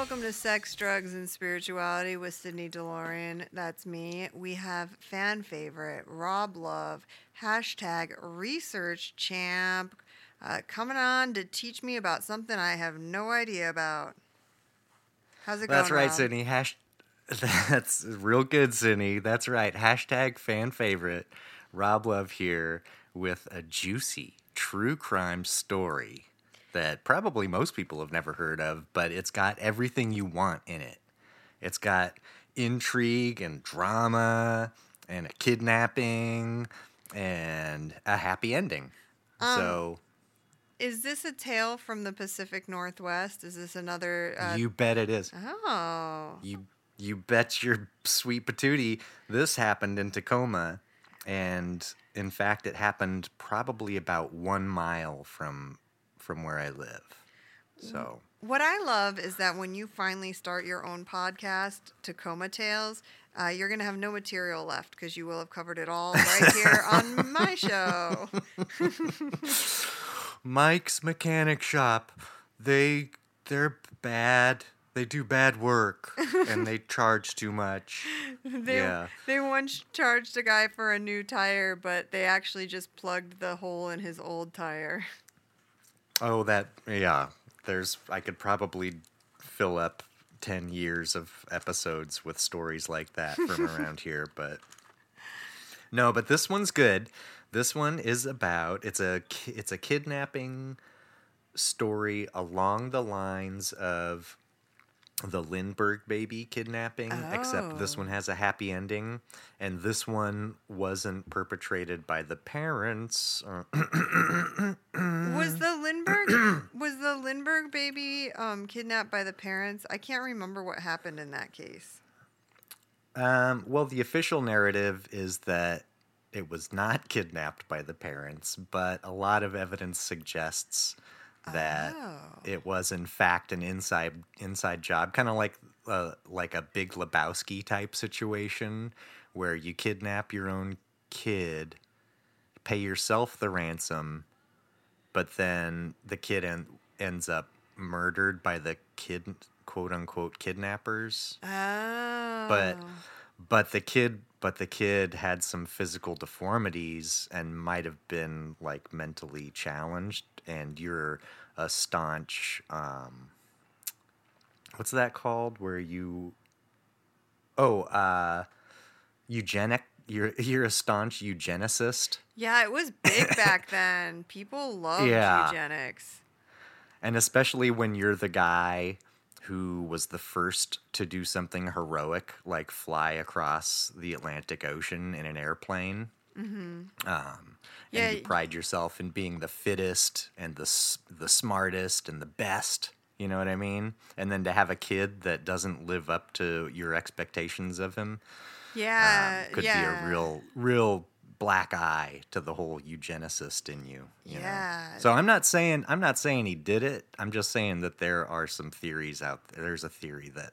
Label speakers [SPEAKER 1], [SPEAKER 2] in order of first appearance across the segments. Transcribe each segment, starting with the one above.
[SPEAKER 1] Welcome to Sex, Drugs, and Spirituality with Sydney DeLorean. That's me. We have fan favorite Rob Love, hashtag research champ, uh, coming on to teach me about something I have no idea about. How's it going?
[SPEAKER 2] That's right,
[SPEAKER 1] Rob?
[SPEAKER 2] Sydney. Hash. That's real good, Sydney. That's right. Hashtag fan favorite. Rob Love here with a juicy true crime story that probably most people have never heard of, but it's got everything you want in it. It's got intrigue and drama and a kidnapping and a happy ending.
[SPEAKER 1] Um,
[SPEAKER 2] so
[SPEAKER 1] Is this a tale from the Pacific Northwest? Is this another? Uh,
[SPEAKER 2] you bet it is.
[SPEAKER 1] oh,
[SPEAKER 2] You you bet your sweet patootie this happened in Tacoma, and in fact, it happened probably about one mile from from where I live. So
[SPEAKER 1] What I love is that when you finally start your own podcast, Tacoma Tales, uh, you're going to have no material left because you will have covered it all right here on my show.
[SPEAKER 2] Mike's Mechanic Shop, they they're bad. They do bad work and they charge too much.
[SPEAKER 1] they,
[SPEAKER 2] Yeah.
[SPEAKER 1] they once charged a guy for a new tire, but they actually just plugged the hole in his old tire.
[SPEAKER 2] Oh, that yeah. There's I could probably fill up ten years of episodes with stories like that from around here, but no. But this one's good. This one is about it's a it's a kidnapping story along the lines of the Lindbergh baby kidnapping, except this
[SPEAKER 1] Oh.
[SPEAKER 2] one has a happy ending, and this one wasn't perpetrated by the parents. uh,
[SPEAKER 1] Was the Lindbergh was the Lindbergh baby um, kidnapped by the parents? I can't remember what happened in that case.
[SPEAKER 2] Um, well, the official narrative is that it was not kidnapped by the parents, but a lot of evidence suggests that
[SPEAKER 1] Oh.
[SPEAKER 2] it was in fact an inside inside job, kind of like uh, like a Big Lebowski type situation, where you kidnap your own kid, pay yourself the ransom, but then the kid en- ends up murdered by the kid quote unquote kidnappers
[SPEAKER 1] Oh.
[SPEAKER 2] but but the kid but the kid had some physical deformities and might have been like mentally challenged and you're a staunch um what's that called where you oh uh eugenic you're you're a staunch eugenicist
[SPEAKER 1] Yeah, it was big back then. People loved
[SPEAKER 2] Yeah.
[SPEAKER 1] eugenics.
[SPEAKER 2] and especially when you're the guy who was the first to do something heroic like fly across the Atlantic Ocean in an airplane um,
[SPEAKER 1] Yeah,
[SPEAKER 2] and you pride yourself in being the fittest and the the smartest and the best. You know what I mean? And then to have a kid that doesn't live up to your expectations of him
[SPEAKER 1] Yeah,
[SPEAKER 2] um, could
[SPEAKER 1] yeah.
[SPEAKER 2] be a real, real black eye to the whole eugenicist in you. you know?
[SPEAKER 1] Yeah.
[SPEAKER 2] So I'm not saying I'm not saying he did it. I'm just saying that there are some theories out there. There's a theory that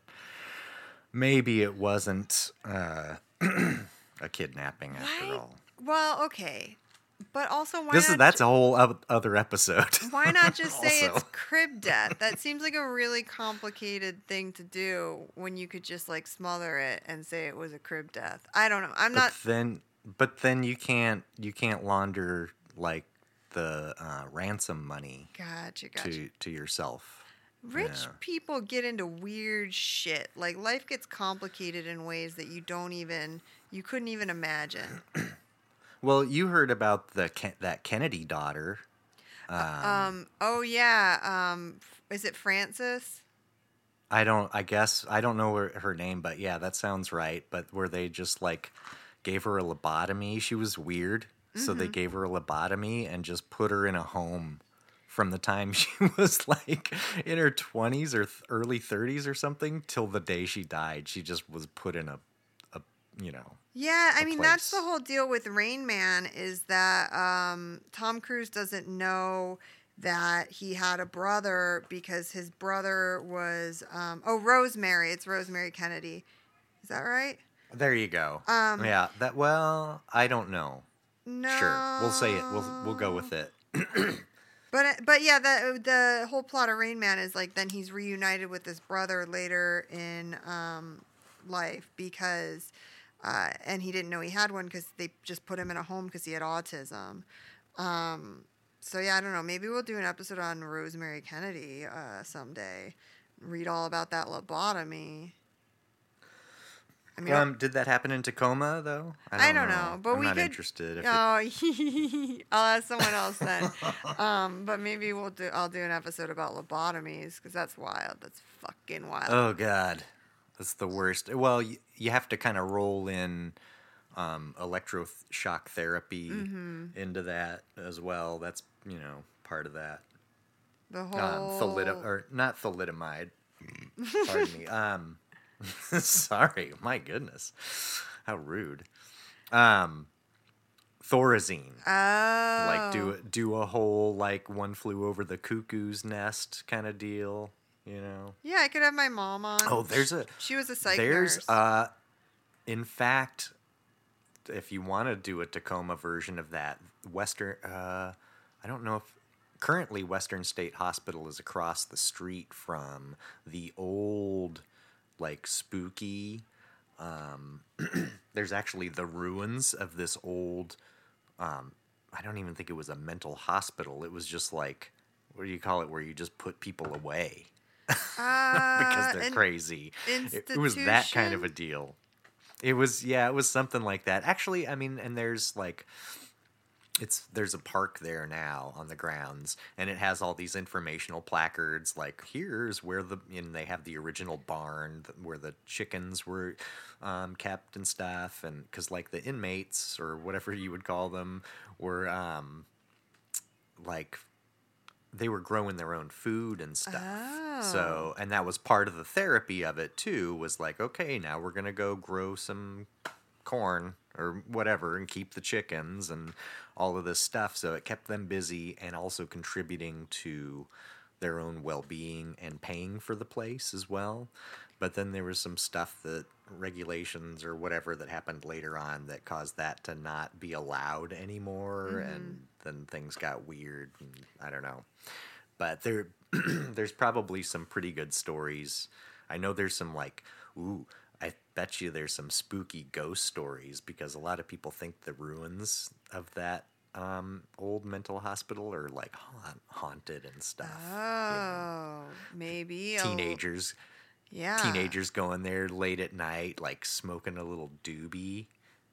[SPEAKER 2] maybe it wasn't uh, a kidnapping after
[SPEAKER 1] Why-
[SPEAKER 2] all.
[SPEAKER 1] Well, okay, but also why
[SPEAKER 2] This is that's a whole oth- other episode.
[SPEAKER 1] why not just say it's crib death? That seems like a really complicated thing to do when you could just like smother it and say it was a crib death. I don't know. I'm
[SPEAKER 2] but
[SPEAKER 1] not.
[SPEAKER 2] then, but then you can't you can't launder like the uh, ransom money
[SPEAKER 1] Gotcha, gotcha.
[SPEAKER 2] to to yourself.
[SPEAKER 1] Rich
[SPEAKER 2] yeah.
[SPEAKER 1] people get into weird shit. Like life gets complicated in ways that you don't even you couldn't even imagine.
[SPEAKER 2] Well, you heard about the Ken- that Kennedy daughter.
[SPEAKER 1] Um. Oh yeah. Um. Is it Francis?
[SPEAKER 2] I don't. I guess I don't know her, her name, but yeah, that sounds right. But where they just like gave her a lobotomy. She was weird, so
[SPEAKER 1] Mm-hmm.
[SPEAKER 2] they gave her a lobotomy and just put her in a home from the time she was like in her twenties or th- early thirties or something till the day she died. She just was put in a, a you know.
[SPEAKER 1] Yeah, I mean that's the whole deal with Rain Man is that um, Tom Cruise doesn't know that he had a brother because his brother was um, oh Rosemary. It's Rosemary Kennedy. Is that right?
[SPEAKER 2] There you go.
[SPEAKER 1] Um,
[SPEAKER 2] yeah. That. Well, I don't know.
[SPEAKER 1] No.
[SPEAKER 2] Sure, we'll say it. We'll we'll go with it.
[SPEAKER 1] But but yeah, the the whole plot of Rain Man is like then he's reunited with his brother later in um, life because uh, and he didn't know he had one because they just put him in a home because he had autism. Um, so yeah, I don't know. Maybe we'll do an episode on Rosemary Kennedy uh, someday. Read all about that lobotomy.
[SPEAKER 2] I mean, um, did that happen in Tacoma though?
[SPEAKER 1] I don't, I don't know. know. but
[SPEAKER 2] I'm
[SPEAKER 1] we
[SPEAKER 2] not
[SPEAKER 1] could,
[SPEAKER 2] interested.
[SPEAKER 1] oh, it... I'll ask someone else then. um, but maybe we'll do. I'll do an episode about lobotomies because that's wild. That's fucking wild.
[SPEAKER 2] Oh God, that's the worst. Well, you, you have to kind of roll in um, electroshock therapy mm-hmm. into that as well. That's you know part of that.
[SPEAKER 1] The whole um, thalidomide
[SPEAKER 2] or not thalidomide. Pardon me. Um, Sorry, my goodness, how rude. Um, Thorazine.
[SPEAKER 1] Oh.
[SPEAKER 2] Like do do a whole like one flew over the cuckoo's nest kind of deal, you know.
[SPEAKER 1] Yeah, I could have my mom on.
[SPEAKER 2] Oh, there's a
[SPEAKER 1] She was a psych
[SPEAKER 2] There's
[SPEAKER 1] nurse.
[SPEAKER 2] uh in fact if you want to do a Tacoma version of that, Western uh I don't know if currently Western State Hospital is across the street from the old like spooky. Um, there's actually the ruins of this old. Um, I don't even think it was a mental hospital. It was just like what do you call it, where you just put people away because they're crazy. It, it was that kind of a deal. It was yeah, it was something like that. Actually, I mean, and there's like it's there's a park there now on the grounds and it has all these informational placards like here's where the and they have the original barn where the chickens were um, kept and stuff and because like the inmates or whatever you would call them were um, like they were growing their own food and stuff.
[SPEAKER 1] Oh.
[SPEAKER 2] So, and that was part of the therapy of it too, was like, okay, now we're going to go grow some corn or whatever and keep the chickens and all of this stuff. So it kept them busy and also contributing to their own well being and paying for the place as well. But then there was some stuff that regulations or whatever that happened later on that caused that to not be allowed anymore. Mm-hmm. And then things got weird. And I don't know. But there, there's probably some pretty good stories. I know there's some like, ooh, I bet you there's some spooky ghost stories because a lot of people think the ruins of that um, old mental hospital are like haunt, haunted and stuff.
[SPEAKER 1] Oh, you know? Oh, maybe
[SPEAKER 2] teenagers.
[SPEAKER 1] Yeah,
[SPEAKER 2] teenagers going there late at night, like smoking a little doobie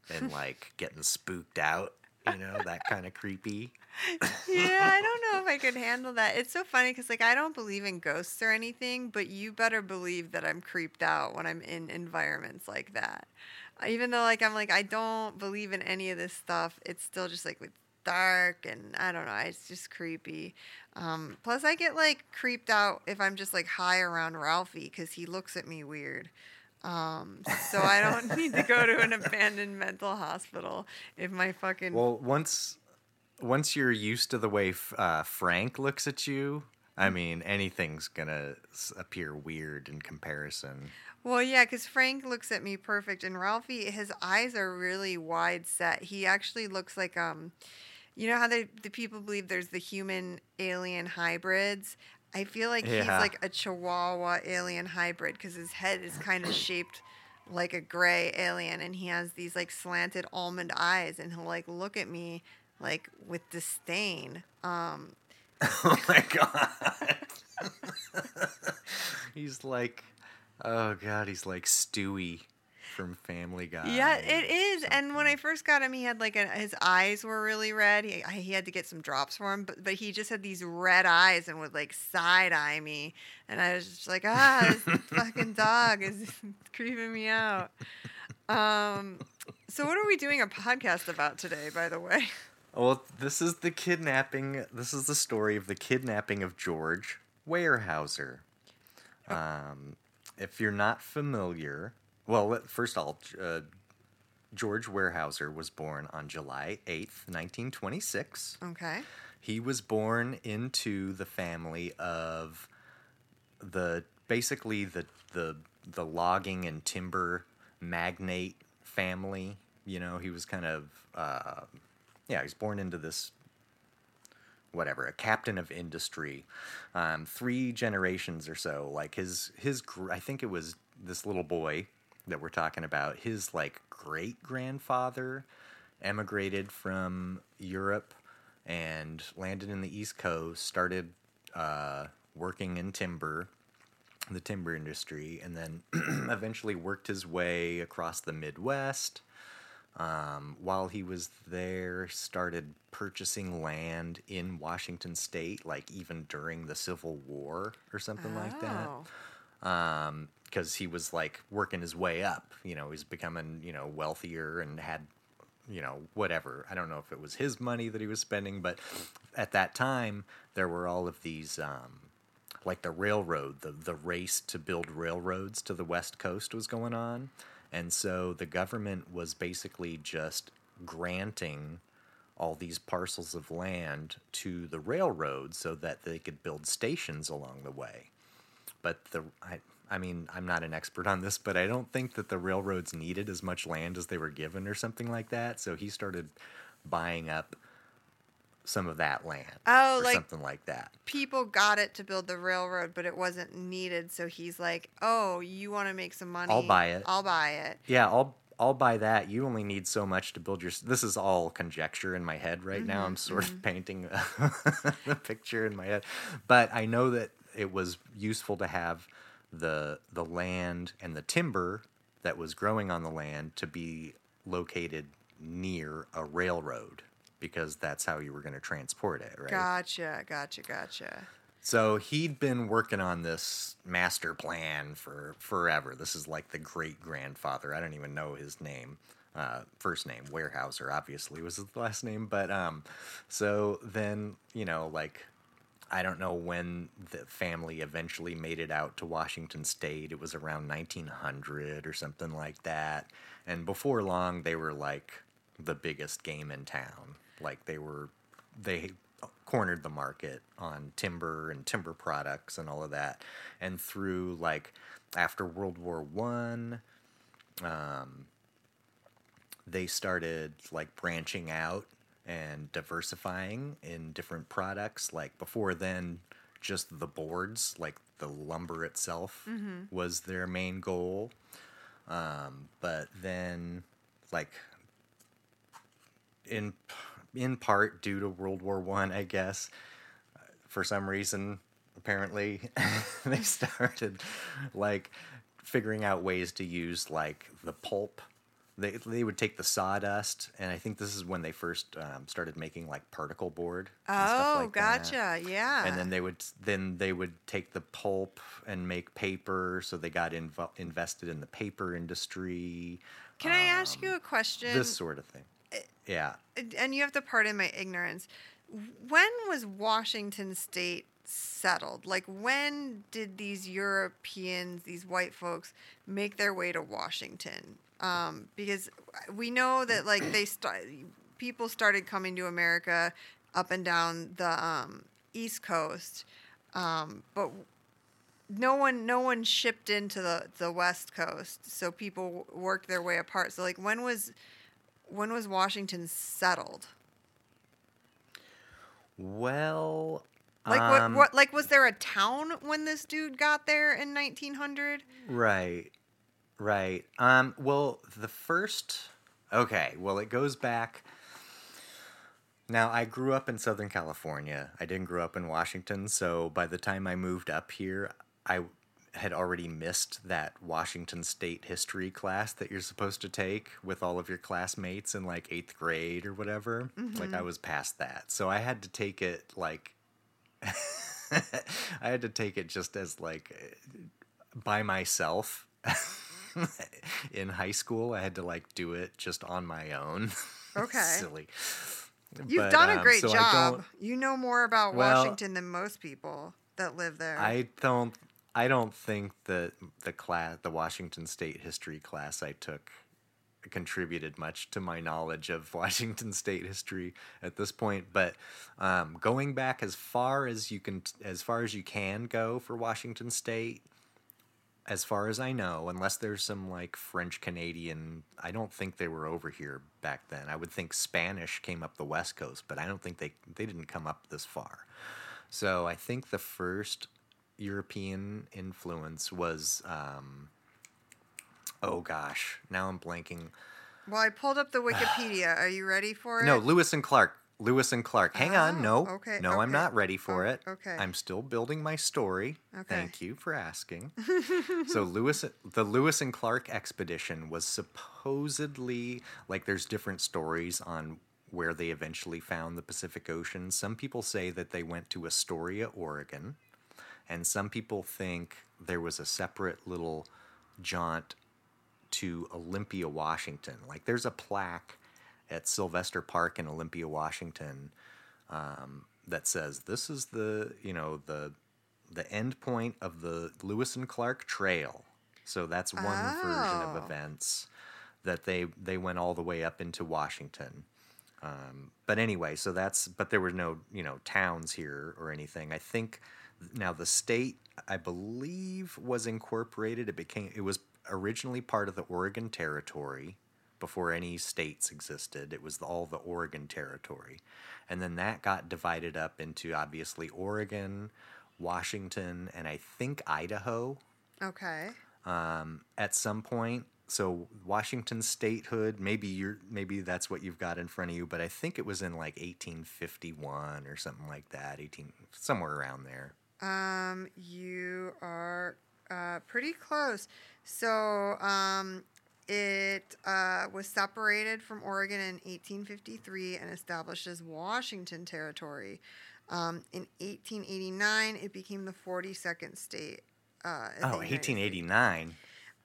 [SPEAKER 2] and like getting spooked out. You know that kind of creepy.
[SPEAKER 1] yeah, I don't know if I could handle that. It's so funny because like I don't believe in ghosts or anything, but you better believe that I'm creeped out when I'm in environments like that. Even though like I'm like I don't believe in any of this stuff, it's still just like with dark and I don't know, it's just creepy. Um, plus I get like creeped out if I'm just like high around Ralphie because he looks at me weird. Um, so I don't need to go to an abandoned mental hospital if my fucking
[SPEAKER 2] well once once you're used to the way uh, Frank looks at you, I mean, anything's gonna appear weird in comparison.
[SPEAKER 1] Well, yeah, because Frank looks at me perfect, and Ralphie, his eyes are really wide set. He actually looks like um, you know how they, the people believe there's the human alien hybrids. I feel like yeah. he's like a Chihuahua alien hybrid because his head is kind of shaped like a gray alien, and he has these like slanted almond eyes, and he'll like look at me like with disdain. Um,
[SPEAKER 2] oh my god. he's like, oh god, he's like Stewie from Family Guy.
[SPEAKER 1] Yeah, it is. And when I first got him, he had like a, his eyes were really red. He, he had to get some drops for him, but but he just had these red eyes and would like side eye me, and I was just like, ah, this fucking dog is creeping me out. Um, so what are we doing a podcast about today, by the way?
[SPEAKER 2] Well, this is the kidnapping. This is the story of the kidnapping of George Weyerhaeuser. Um, if you're not familiar, well, first of all, uh, George Weyerhaeuser was born on July 8th, 1926.
[SPEAKER 1] Okay.
[SPEAKER 2] He was born into the family of the basically the the the logging and timber magnate family. You know, he was kind of uh, yeah, he was born into this whatever, a captain of industry, um, three generations or so. Like his his, I think it was this little boy that we're talking about. His like great grandfather emigrated from Europe and landed in the East Coast. Started uh, working in timber, the timber industry, and then eventually worked his way across the Midwest. Um, while he was there, started purchasing land in Washington State, like even during the Civil War or something like that
[SPEAKER 1] Oh.
[SPEAKER 2] Because he was like working his way up. You know, he's becoming you know wealthier and had you know whatever. I don't know if it was his money that he was spending, but at that time there were all of these. Um, like the railroad, the the race to build railroads to the west coast was going on, and so the government was basically just granting all these parcels of land to the railroad so that they could build stations along the way but the I, I mean I'm not an expert on this, but I don't think that the railroads needed as much land as they were given or something like that. So he started buying up some of that land.
[SPEAKER 1] Oh,
[SPEAKER 2] or
[SPEAKER 1] like-
[SPEAKER 2] something like that.
[SPEAKER 1] People got it to build the railroad, but it wasn't needed. So he's like, "Oh, you want to make some money?
[SPEAKER 2] I'll buy it."
[SPEAKER 1] I'll buy it."
[SPEAKER 2] Yeah, I'll I'll buy that. You only need so much to build your. This is all conjecture in my head right now. I'm mm-hmm, sort of mm-hmm. painting the picture in my head, but I know that it was useful to have the the land and the timber that was growing on the land to be located near a railroad because that's how you were going to transport it, right?
[SPEAKER 1] Gotcha, gotcha, gotcha.
[SPEAKER 2] So he'd been working on this master plan for forever. This is like the great grandfather. I don't even know his name. Uh, first name Weyerhaeuser, obviously was his last name. But um, so then you know, like I don't know when the family eventually made it out to Washington State. It was around 1900 or something like that. And before long, they were like the biggest game in town. Like they were, they cornered the market on timber and timber products and all of that. And through like after World War One, um, they started like branching out and diversifying in different products. Like before then, just the boards, like the lumber itself, was their main goal. Um, but then, like in in part due to World War One, I, guess, for some reason, apparently, they started like figuring out ways to use like the pulp. They they would take the sawdust, and I think this is when they first um, started making like particle board. and stuff
[SPEAKER 1] Oh,
[SPEAKER 2] like that.
[SPEAKER 1] gotcha. Yeah.
[SPEAKER 2] And then they would then they would take the pulp and make paper, so they got invo- invested in the paper industry.
[SPEAKER 1] Can I ask you a question?
[SPEAKER 2] This sort of thing. Yeah.
[SPEAKER 1] and you have to pardon my ignorance. When was Washington State settled? Like, when did these Europeans, these white folks, make their way to Washington? Um, because we know that like they start, people started coming to America up and down the um, East Coast, um, but no one no one shipped into the the West Coast, so people worked their way apart. So like, when was when was Washington settled?
[SPEAKER 2] Well,
[SPEAKER 1] Like
[SPEAKER 2] um,
[SPEAKER 1] what, what like was there a town when this dude got there in 1900?
[SPEAKER 2] Right. Right. Um well, the first Okay, well it goes back Now, I grew up in Southern California. I didn't grow up in Washington, so by the time I moved up here, I had already missed that Washington State history class that you're supposed to take with all of your classmates in like 8th grade or whatever. Like I was past that. So I had to take it like I had to take it just as like by myself in high school. I had to like do it just on my own.
[SPEAKER 1] Okay.
[SPEAKER 2] Silly.
[SPEAKER 1] You've
[SPEAKER 2] But,
[SPEAKER 1] done a
[SPEAKER 2] um,
[SPEAKER 1] great
[SPEAKER 2] so
[SPEAKER 1] job. You know more about
[SPEAKER 2] Well-
[SPEAKER 1] Washington than most people that live there.
[SPEAKER 2] I don't. I don't think that the class, the Washington State history class I took, contributed much to my knowledge of Washington State history at this point. But um, going back as far as you can, as far as you can go for Washington State, as far as I know, unless there's some like French Canadian, I don't think they were over here back then. I would think Spanish came up the west coast, but I don't think they they didn't come up this far. So I think the first European influence was, um, oh gosh, now I'm blanking.
[SPEAKER 1] Well, I pulled up the Wikipedia. Are you ready for it?
[SPEAKER 2] No, Lewis and Clark. Lewis and Clark. Hang on,
[SPEAKER 1] Oh,
[SPEAKER 2] no,
[SPEAKER 1] okay,
[SPEAKER 2] no, I'm not ready for
[SPEAKER 1] Oh,
[SPEAKER 2] it.
[SPEAKER 1] okay.
[SPEAKER 2] I'm still building my story.
[SPEAKER 1] Okay.
[SPEAKER 2] Thank you for asking. so Lewis, the Lewis and Clark expedition was supposedly like there's different stories on where they eventually found the Pacific Ocean. Some people say that they went to Astoria, Oregon, and some people think there was a separate little jaunt to Olympia, Washington. Like there's a plaque at Sylvester Park in Olympia, Washington, um, that says this is the you know the the end point of the Lewis and Clark Trail. So that's one version of
[SPEAKER 1] Oh.
[SPEAKER 2] events that they they went all the way up into Washington. Um, but anyway, so that's but there were no you know towns here or anything. I think now the state I believe was incorporated. It became it was originally part of the Oregon Territory before any states existed. It was all the Oregon Territory, and then that got divided up into obviously Oregon, Washington, and I think Idaho
[SPEAKER 1] Okay.
[SPEAKER 2] um, at some point. So Washington statehood, maybe you're maybe that's what you've got in front of you, but I think it was in like 1851 or something like that, 18 somewhere around there.
[SPEAKER 1] Um, you are uh, pretty close. So, um, it uh, was separated from Oregon in 1853 and established as Washington Territory. Um, in 1889, it became the 42nd state. Uh,
[SPEAKER 2] Oh,
[SPEAKER 1] United States.
[SPEAKER 2] 1889.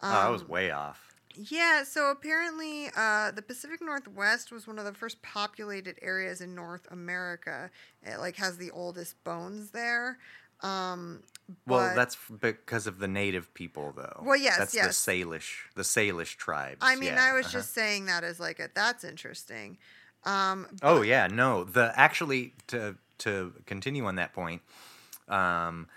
[SPEAKER 2] oh, I was
[SPEAKER 1] Um,
[SPEAKER 2] way off.
[SPEAKER 1] Yeah, so apparently uh, the Pacific Northwest was one of the first populated areas in North America. It like has the oldest bones there. Um,
[SPEAKER 2] Well,
[SPEAKER 1] but-
[SPEAKER 2] that's because of the native people, though.
[SPEAKER 1] Well, yes,
[SPEAKER 2] that's
[SPEAKER 1] yes.
[SPEAKER 2] the Salish, the Salish tribes.
[SPEAKER 1] I mean,
[SPEAKER 2] yeah,
[SPEAKER 1] I was
[SPEAKER 2] uh-huh.
[SPEAKER 1] just saying that as like a that's interesting. Um,
[SPEAKER 2] Oh yeah, no. The actually to to continue on that point, um,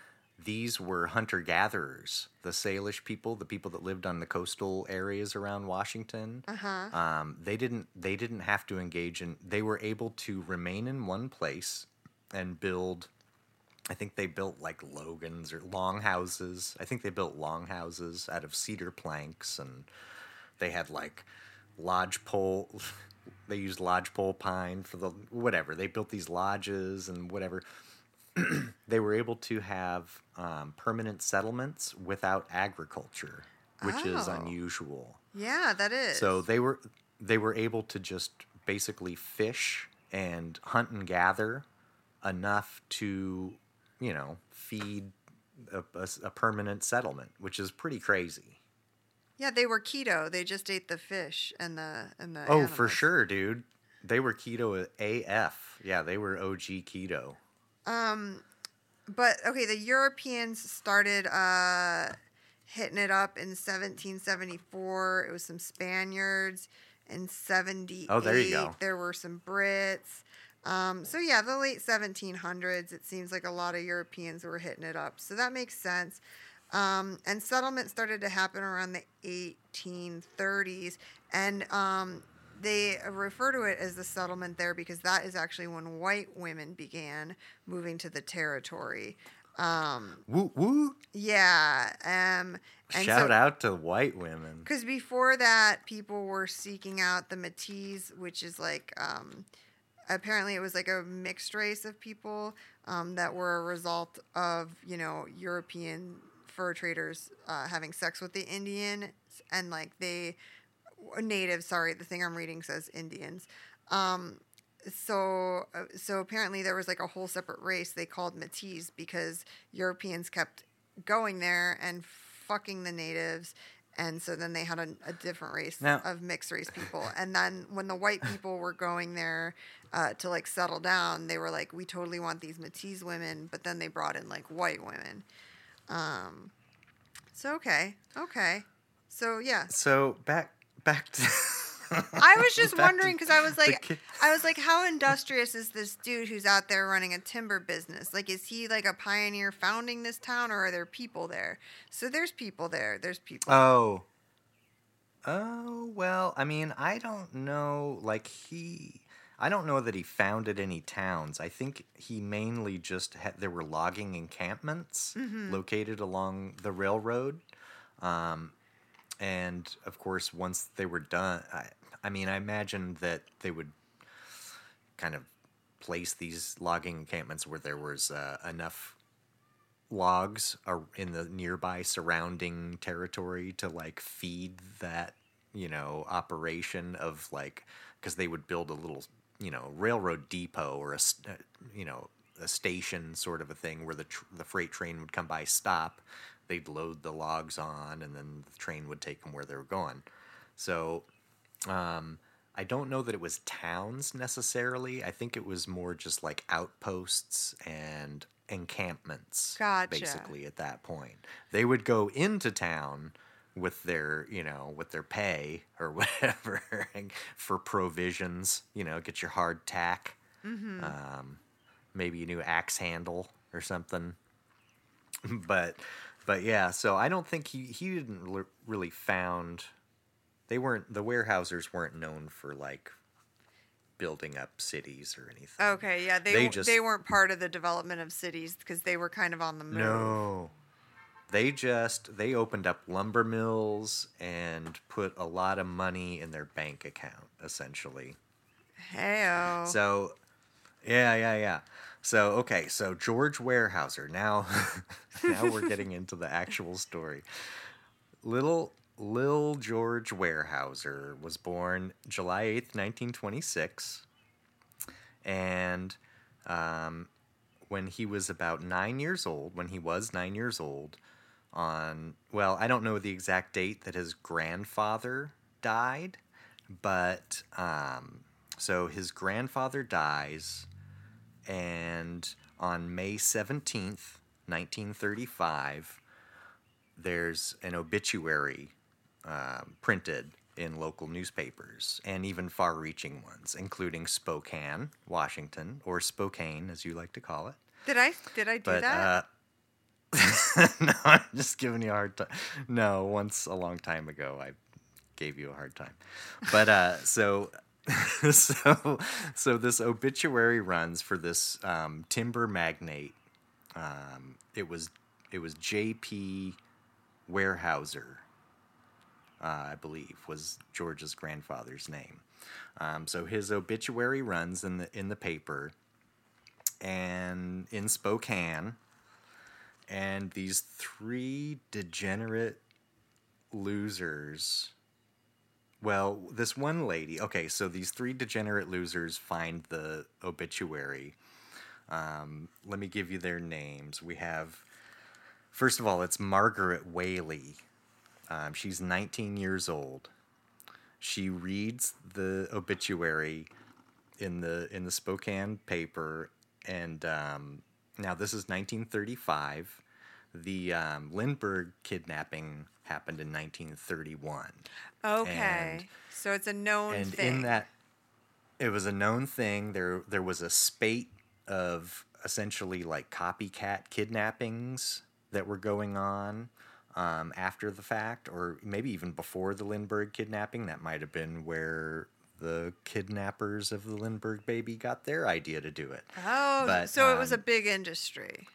[SPEAKER 2] these were hunter gatherers. The Salish people, the people that lived on the coastal areas around Washington,
[SPEAKER 1] uh huh.
[SPEAKER 2] um, they didn't they didn't have to engage in. They were able to remain in one place and build. I think they built like logans or longhouses. I think they built longhouses out of cedar planks, and they had like lodgepole. They used lodgepole pine for the whatever. They built these lodges and whatever. they were able to have um, permanent settlements without agriculture, which is
[SPEAKER 1] Oh.
[SPEAKER 2] unusual.
[SPEAKER 1] Yeah, that is.
[SPEAKER 2] So they were they were able to just basically fish and hunt and gather enough to, you know, feed a permanent settlement, which is pretty crazy.
[SPEAKER 1] yeah, they were keto. They just ate the fish and the and the.
[SPEAKER 2] Oh, for sure, dude. They were keto AF. Yeah, they were OG keto.
[SPEAKER 1] Um, but okay, the Europeans started uh, hitting it up in 1774. It was some Spaniards. In 78,
[SPEAKER 2] Oh, there you go.
[SPEAKER 1] there were some Brits. Um, so yeah, the late 1700s. It seems like a lot of Europeans were hitting it up. So that makes sense. Um, and settlement started to happen around the 1830s, and um, they refer to it as the settlement there because that is actually when white women began moving to the territory. Um,
[SPEAKER 2] Woo woo!
[SPEAKER 1] yeah. Um, and
[SPEAKER 2] Shout
[SPEAKER 1] so,
[SPEAKER 2] out to white women.
[SPEAKER 1] Because before that, people were seeking out the Métis, which is like, um, apparently it was like a mixed race of people um, that were a result of, you know, European fur traders uh, having sex with the Indian and like they, natives, sorry, the thing I'm reading says Indians. Um, so uh, so apparently there was like a whole separate race they called Matisse because Europeans kept going there and fucking the natives and so then they had a, a different race
[SPEAKER 2] Now-
[SPEAKER 1] of mixed race people. And then when the white people were going there uh, to like settle down they were like we totally want these Métis women but then they brought in like white women. Um so okay okay. So yeah.
[SPEAKER 2] So back back to
[SPEAKER 1] I was just wondering because I was like, I was like, how industrious is this dude who's out there running a timber business? Like, is he like a pioneer founding this town, or are there people there? So there's people there. There's people.
[SPEAKER 2] Oh. Oh, well, I mean, I don't know. Like, he. I don't know that he founded any towns. I think he mainly just had. There were logging encampments located along the railroad. Um, and of course, once they were done, I, I mean, I imagine that they would kind of place these logging encampments where there was uh, enough logs are in the nearby surrounding territory to like feed that you know operation of like because they would build a little you know railroad depot or a uh, you know a station sort of a thing where the tr- the freight train would come by stop they'd load the logs on and then the train would take them where they were going. So um I don't know that it was towns necessarily. I think it was more just like outposts and encampments.
[SPEAKER 1] Gotcha.
[SPEAKER 2] Basically, at that point, they would go into town with their, you know, with their pay or whatever for provisions. You know, get your hardtack, um, maybe a new axe handle or something. but, but yeah. So I don't think he he didn't l- really found they weren't the Weyerhaeusers weren't known for like building up cities or anything.
[SPEAKER 1] okay, yeah, they
[SPEAKER 2] they just-
[SPEAKER 1] they weren't part of the development of cities because they were kind of on the move.
[SPEAKER 2] No. They just they opened up lumber mills and put a lot of money in their bank account essentially.
[SPEAKER 1] Heyo.
[SPEAKER 2] So yeah, yeah, yeah. So okay, so George Weyerhaeuser. Now now we're getting into the actual story. Little Lil George Weyerhaeuser was born July 8th, 1926. And um, when he was about nine years old, when he was nine years old, on, well, I don't know the exact date that his grandfather died, but um, so his grandfather dies, and on May 17th, 1935, there's an obituary um, printed in local newspapers and even far reaching ones, including Spokane, Washington, or Spokane, as you like to call it.
[SPEAKER 1] did I did I do
[SPEAKER 2] But,
[SPEAKER 1] that?
[SPEAKER 2] uh, no, I'm just giving you a hard time. No, once a long time ago, I gave you a hard time. But, uh, so. so, so this obituary runs for this um, timber magnate. Um, it was, it was J.P. Weyerhaeuser, uh, I believe, was George's grandfather's name. Um, so his obituary runs in the in the paper, and in Spokane, and these three degenerate losers. Well, this one lady. Okay, so these three degenerate losers find the obituary. Um, let me give you their names. We have, first of all, it's Margaret Waley. Um, she's 19 years old. She reads the obituary in the in the Spokane paper, and um, now this is 1935. The um, Lindbergh kidnapping happened in 1931,
[SPEAKER 1] okay,
[SPEAKER 2] and-
[SPEAKER 1] so it's a known
[SPEAKER 2] and
[SPEAKER 1] thing.
[SPEAKER 2] in that, it was a known thing. There there was a spate of essentially like copycat kidnappings that were going on um, after the fact, or maybe even before the Lindbergh kidnapping. That might have been where the kidnappers of the Lindbergh baby got their idea to do it.
[SPEAKER 1] oh,
[SPEAKER 2] but,
[SPEAKER 1] so it was a
[SPEAKER 2] um,
[SPEAKER 1] big industry,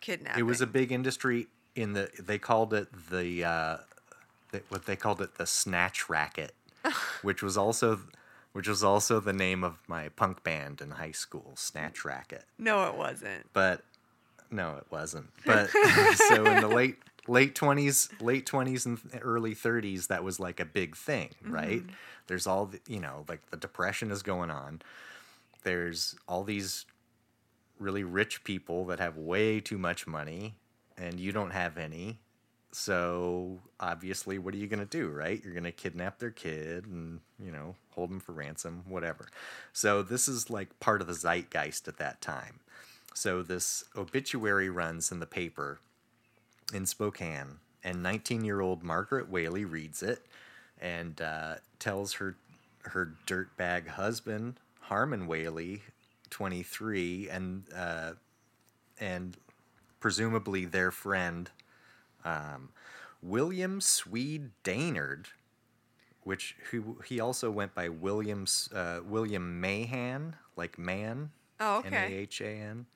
[SPEAKER 1] kidnapping.
[SPEAKER 2] It was a big industry in the. They called it the. Uh, they, what they called it the snatch racket, which was also, which was also the name of my punk band in high school, Snatch Racket.
[SPEAKER 1] no, it wasn't.
[SPEAKER 2] But no, it wasn't. But so in the late late twenties, late twenties and early thirties, that was like a big thing, mm-hmm. right? There's all the, you know, like the depression is going on. There's all these really rich people that have way too much money, and you don't have any. So obviously, what are you gonna do, right? You're gonna kidnap their kid and you know hold them for ransom, whatever. So this is like part of the zeitgeist at that time. So this obituary runs in the paper in Spokane, and 19-year-old Margaret Waley reads it and uh, tells her her dirtbag husband Harmon Waley, 23, and uh, and presumably their friend um, William Swede Dainard, which who he also went by Williams uh, William Mahan, like man,
[SPEAKER 1] Oh, okay.
[SPEAKER 2] A H A N.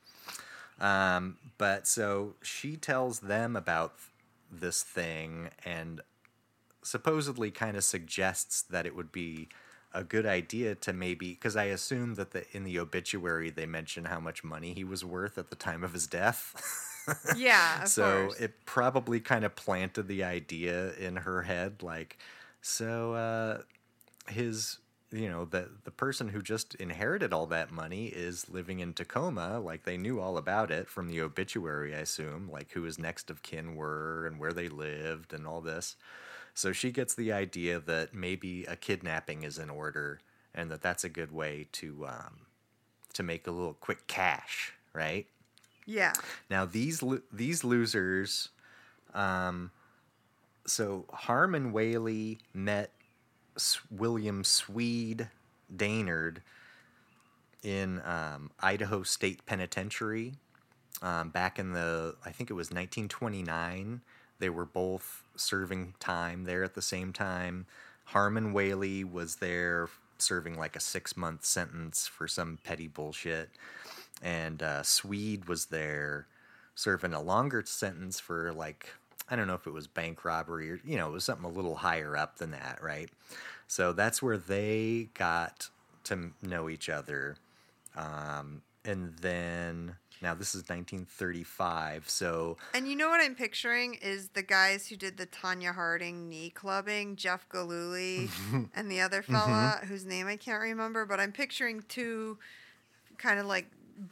[SPEAKER 2] Um, but so she tells them about this thing and supposedly kind of suggests that it would be a good idea to maybe because I assume that the in the obituary they mention how much money he was worth at the time of his death.
[SPEAKER 1] Yeah, of
[SPEAKER 2] so
[SPEAKER 1] course.
[SPEAKER 2] it probably kind of planted the idea in her head like so uh his you know the the person who just inherited all that money is living in Tacoma like they knew all about it from the obituary I assume like who his next of kin were and where they lived and all this so she gets the idea that maybe a kidnapping is in order and that that's a good way to um to make a little quick cash right
[SPEAKER 1] Yeah.
[SPEAKER 2] now these lo- these losers, um, so Harmon Waley met William Swede Dainard in um, Idaho State Penitentiary um, back in the I think it was 1929. They were both serving time there at the same time. Harmon Waley was there serving like a six month sentence for some petty bullshit and uh, Swede was there serving a longer sentence for like I don't know if it was bank robbery or you know it was something a little higher up than that, right? So that's where they got to know each other, um, and then now this is 1935, so
[SPEAKER 1] And you know what I'm picturing is the guys who did the Tonya Harding knee clubbing, Jeff Gillooly and the other fella whose name I can't remember, but I'm picturing two kind of like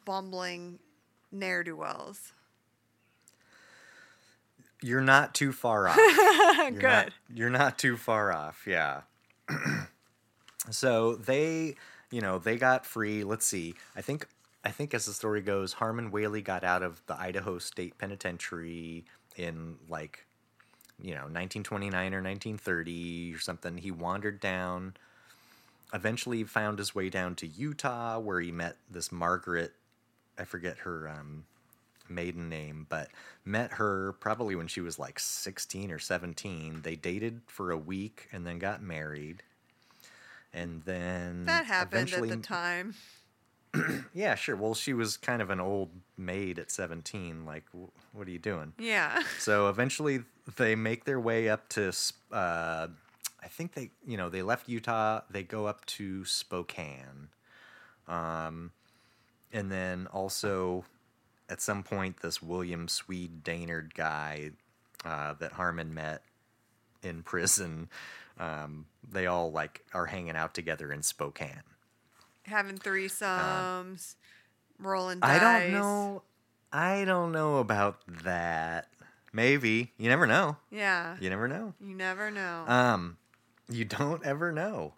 [SPEAKER 1] bumbling ne'er do wells.
[SPEAKER 2] You're not too far off. You're
[SPEAKER 1] Good.
[SPEAKER 2] Not, you're not too far off, yeah. so they, you know, they got free. Let's see. I think I think as the story goes, Harmon Waley got out of the Idaho State Penitentiary in like, you know, 1929 or 1930 or something. He wandered down. Eventually, found his way down to Utah, where he met this Margaret. I forget her um, maiden name, but met her probably when she was like 16 or 17. They dated for a week and then got married. And then
[SPEAKER 1] That happened at the time.
[SPEAKER 2] Yeah, sure. Well, she was kind of an old maid at 17. Like, wh- what are you doing?
[SPEAKER 1] Yeah.
[SPEAKER 2] So eventually they make their way up to, uh, I think they, you know, they left Utah. They go up to Spokane. Um, and then also at some point, this William Swede Dainard guy uh, that Harmon met in prison, um, they all like are hanging out together in Spokane.
[SPEAKER 1] Having threesomes, rolling dice.
[SPEAKER 2] I don't know. I don't know about that. Maybe you never know.
[SPEAKER 1] Yeah.
[SPEAKER 2] You never know.
[SPEAKER 1] You never know.
[SPEAKER 2] Um, you don't ever know.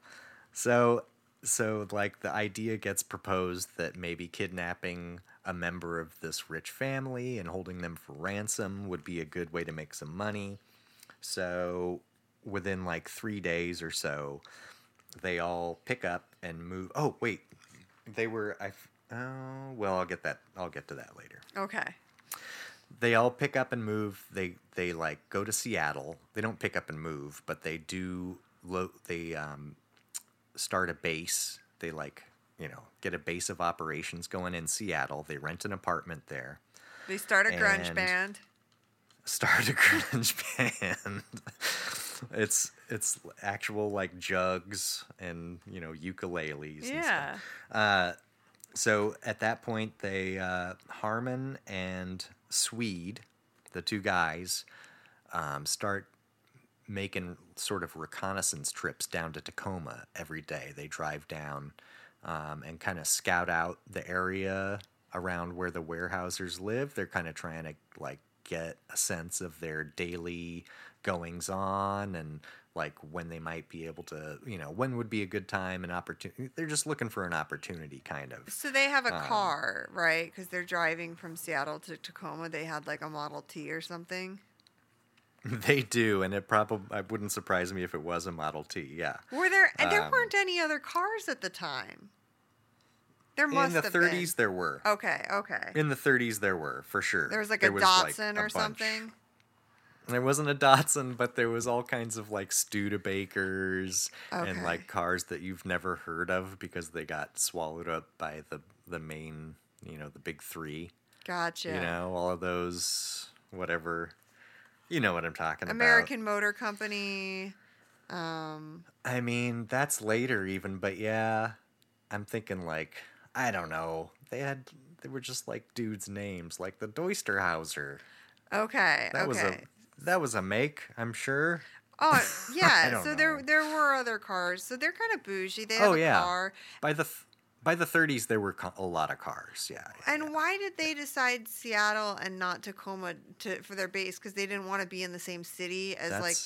[SPEAKER 2] So, so like the idea gets proposed that maybe kidnapping a member of this rich family and holding them for ransom would be a good way to make some money. So, within like three days or so, they all pick up and move. Oh, wait, they were. I. Oh, well, I'll get that. I'll get to that later
[SPEAKER 1] okay.
[SPEAKER 2] they all pick up and move. They they like go to Seattle. They don't pick up and move, but they do. Lo- they um, start a base. They like you know get a base of operations going in Seattle. They rent an apartment there.
[SPEAKER 1] They start a grunge band.
[SPEAKER 2] Start a grunge band. it's it's actual like jugs and you know ukuleles. And stuff.
[SPEAKER 1] Yeah.
[SPEAKER 2] Uh, so at that point, they uh, Harmon and Swede, the two guys, um, start making sort of reconnaissance trips down to Tacoma every day. They drive down um, and kind of scout out the area around where the Weyerhaeusers live. They're kind of trying to like get a sense of their daily goings on and like when they might be able to, you know, when would be a good time and opportunity. They're just looking for an opportunity, kind of.
[SPEAKER 1] So they have a
[SPEAKER 2] Um,
[SPEAKER 1] car, right? Because they're driving from Seattle to Tacoma. They had like a Model T or something.
[SPEAKER 2] They do, and it probably wouldn't surprise me if it was a Model T. Yeah.
[SPEAKER 1] Were there and there
[SPEAKER 2] Um,
[SPEAKER 1] weren't any other cars at the time. There
[SPEAKER 2] In the
[SPEAKER 1] have
[SPEAKER 2] 30s, there were.
[SPEAKER 1] Okay, okay.
[SPEAKER 2] In the 30s, there were for sure.
[SPEAKER 1] there was like
[SPEAKER 2] There
[SPEAKER 1] a
[SPEAKER 2] was,
[SPEAKER 1] Datsun
[SPEAKER 2] a
[SPEAKER 1] or
[SPEAKER 2] bunch.
[SPEAKER 1] something.
[SPEAKER 2] There wasn't a Datsun, but there was all kinds of like Studebakers and like cars that you've never heard of because they got swallowed up by the the main, you know, the big three.
[SPEAKER 1] Gotcha.
[SPEAKER 2] You know, all of those whatever. You know what I'm talking about.
[SPEAKER 1] American Motor Company. Um.
[SPEAKER 2] I mean, that's later even, but yeah, I'm thinking like I don't know. They had they were just like dudes' names, like the Doisterhauser.
[SPEAKER 1] okay.
[SPEAKER 2] That
[SPEAKER 1] okay.
[SPEAKER 2] was a that was a make, I'm sure.
[SPEAKER 1] Oh yeah, so there
[SPEAKER 2] know.
[SPEAKER 1] there were other cars. So they're kind of bougie. They have
[SPEAKER 2] Oh,
[SPEAKER 1] a
[SPEAKER 2] yeah.
[SPEAKER 1] car.
[SPEAKER 2] By the th- by the 30s, there were co- a lot of cars. Yeah. yeah,
[SPEAKER 1] And
[SPEAKER 2] yeah.
[SPEAKER 1] why did they decide Seattle and not Tacoma to for their base? Because they didn't want to be in the same city as like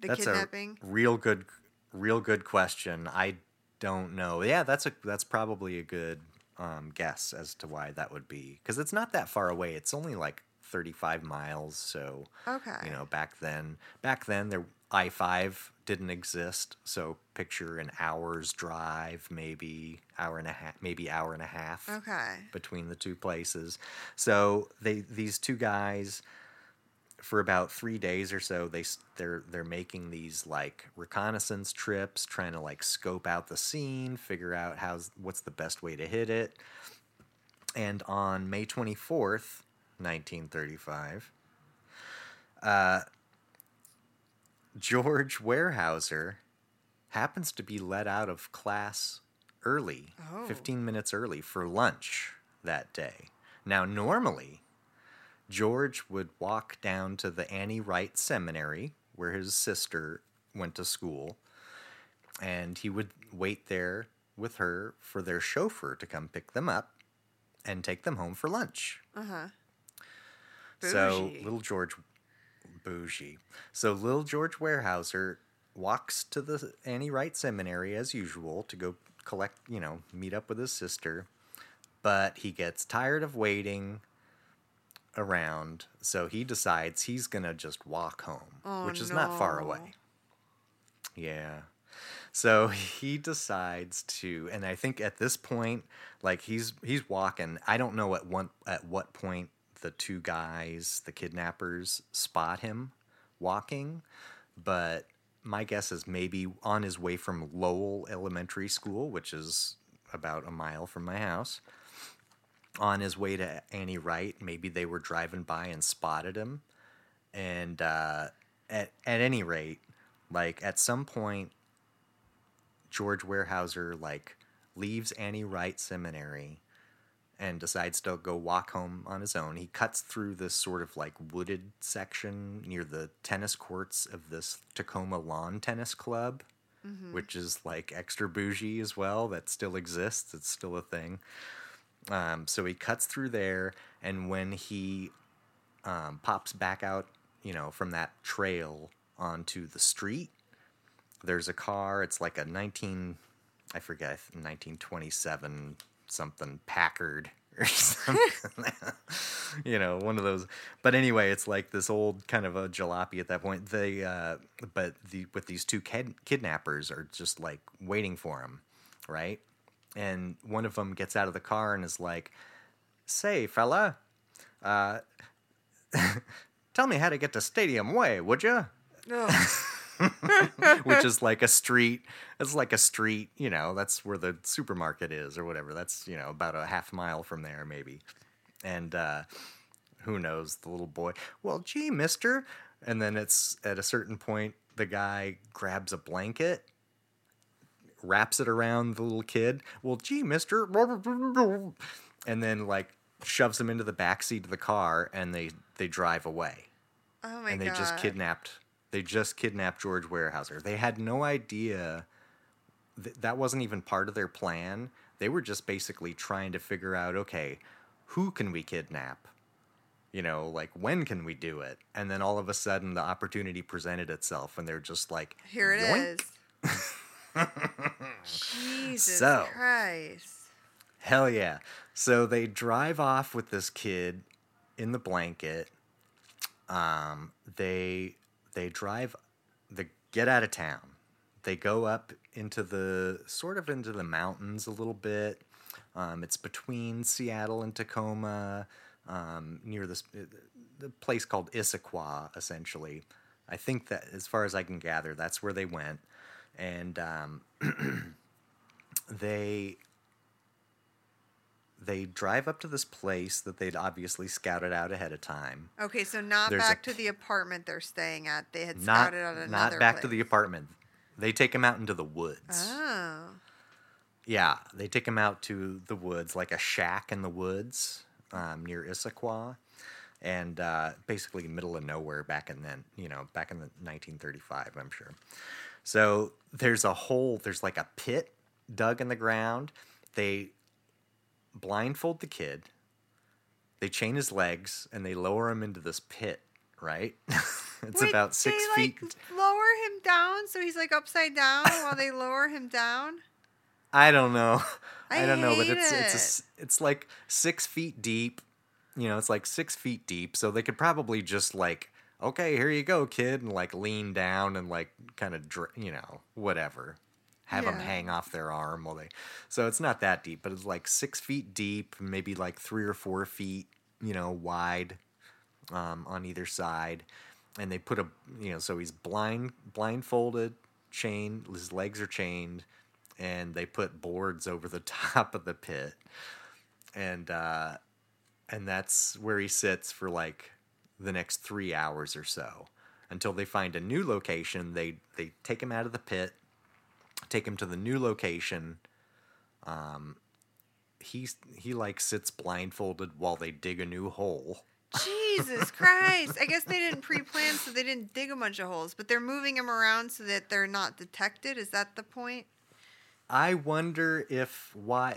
[SPEAKER 1] the
[SPEAKER 2] that's
[SPEAKER 1] kidnapping.
[SPEAKER 2] a real good, real good question. I don't know. Yeah, that's a that's probably a good um, guess as to why that would be because it's not that far away. It's only like 35 miles. So
[SPEAKER 1] okay.
[SPEAKER 2] you know, back then, back then there I five didn't exist. So picture an hour's drive, maybe hour and a half, maybe hour and a half.
[SPEAKER 1] Okay.
[SPEAKER 2] between the two places. So they these two guys for about 3 days or so they they're they're making these like reconnaissance trips trying to like scope out the scene, figure out how's what's the best way to hit it. And on May 24th, 1935, uh George Weyerhaeuser happens to be let out of class early,
[SPEAKER 1] Oh.
[SPEAKER 2] 15 minutes early for lunch that day. Now, normally, George would walk down to the Annie Wright Seminary, where his sister went to school, and he would wait there with her for their chauffeur to come pick them up and take them home for lunch.
[SPEAKER 1] Uh huh.
[SPEAKER 2] So little George bougie. So little George Weyerhaeuser walks to the Annie Wright Seminary as usual to go collect, you know, meet up with his sister, but he gets tired of waiting around, so he decides he's to just walk home,
[SPEAKER 1] Oh,
[SPEAKER 2] which is not far away. Yeah. So he decides to, and I think at this point, like he's he's walking. I don't know at one at what point the two guys, the kidnappers, spot him walking, but my guess is maybe on his way from Lowell Elementary School, which is about a mile from my house. On his way to Annie Wright, maybe they were driving by and spotted him. And uh, at at any rate, like at some point, George Weyerhaeuser like leaves Annie Wright Seminary and decides to go walk home on his own. He cuts through this sort of like wooded section near the tennis courts of this Tacoma Lawn Tennis Club, which is like extra bougie as well. That still exists. It's still a thing. Um, so he cuts through there, and when he um, pops back out, you know, from that trail onto the street, there's a car. It's like a 19, I forget, 1927 something Packard or something. you know, one of those. But anyway, it's like this old kind of a jalopy at that point. They, uh, but the with these two kid, kidnappers are just like waiting for him, right? And one of them gets out of the car and is like, "Say, fella, uh, tell me how to get to Stadium Way, would you?" Which is like a street. It's like a street, you know. That's where the supermarket is, or whatever. That's you know about a half mile from there, maybe. And uh, who knows? The little boy. Well, gee, Mister. And then it's at a certain point, the guy grabs a blanket, wraps it around the little kid. Well, gee, Mister. And then like shoves him into the back seat of the car, and they they drive away
[SPEAKER 1] Oh my god.
[SPEAKER 2] and they
[SPEAKER 1] god.
[SPEAKER 2] just kidnapped they just kidnapped George Weyerhaeuser. They had no idea th- that wasn't even part of their plan. They were just basically trying to figure out, okay, who can we kidnap? You know, like when can we do it? And then all of a sudden the opportunity presented itself and they're just like
[SPEAKER 1] Here it
[SPEAKER 2] "Yoink."
[SPEAKER 1] is. Jesus
[SPEAKER 2] So.
[SPEAKER 1] Christ.
[SPEAKER 2] Hell yeah. So they drive off with this kid in the blanket. Um, they they drive, they get out of town. They go up into the sort of into the mountains a little bit. Um, it's between Seattle and Tacoma, um, near this the place called Issaquah, essentially. I think that, as far as I can gather, that's where they went, and um, they they drive up to this place that they'd obviously scouted out ahead of time.
[SPEAKER 1] Okay, so not
[SPEAKER 2] There's a
[SPEAKER 1] back to the apartment they're staying at. They had
[SPEAKER 2] Not
[SPEAKER 1] scouted out another
[SPEAKER 2] not back to the apartment. They take him out into the woods.
[SPEAKER 1] Oh.
[SPEAKER 2] Yeah, they take him out to the woods, like a shack in the woods um, near Issaquah, and uh, basically middle of nowhere back in then, you know, back in the 1935, I'm sure. So there's a hole, there's like a pit dug in the ground. They blindfold the kid, they chain his legs, and they lower him into this pit, right? it's
[SPEAKER 1] Wait,
[SPEAKER 2] about six
[SPEAKER 1] they,
[SPEAKER 2] feet.
[SPEAKER 1] Like, lower him down so he's like upside down while they lower him down.
[SPEAKER 2] I don't know.
[SPEAKER 1] I
[SPEAKER 2] I, don't know, but it's it's a it's like six feet deep. You know, it's like six feet deep, so they could probably just like, okay, here you go, kid, and like lean down and like kind of, dr- you know, whatever, have them hang off their arm while they. So it's not that deep, but it's like six feet deep, maybe like three or four feet, you know, wide, um, on either side, and they put a, you know, so he's blind, blindfolded, chained, his legs are chained and they put boards over the top of the pit and uh and that's where he sits for like the next three hours or so until they find a new location they they take him out of the pit take him to the new location um he's he like sits blindfolded while they dig a new hole
[SPEAKER 1] Jesus Christ. I guess they didn't pre plan, so they didn't dig a bunch of holes, but they're moving him around so that they're not detected. Is that the point?
[SPEAKER 2] I wonder if why.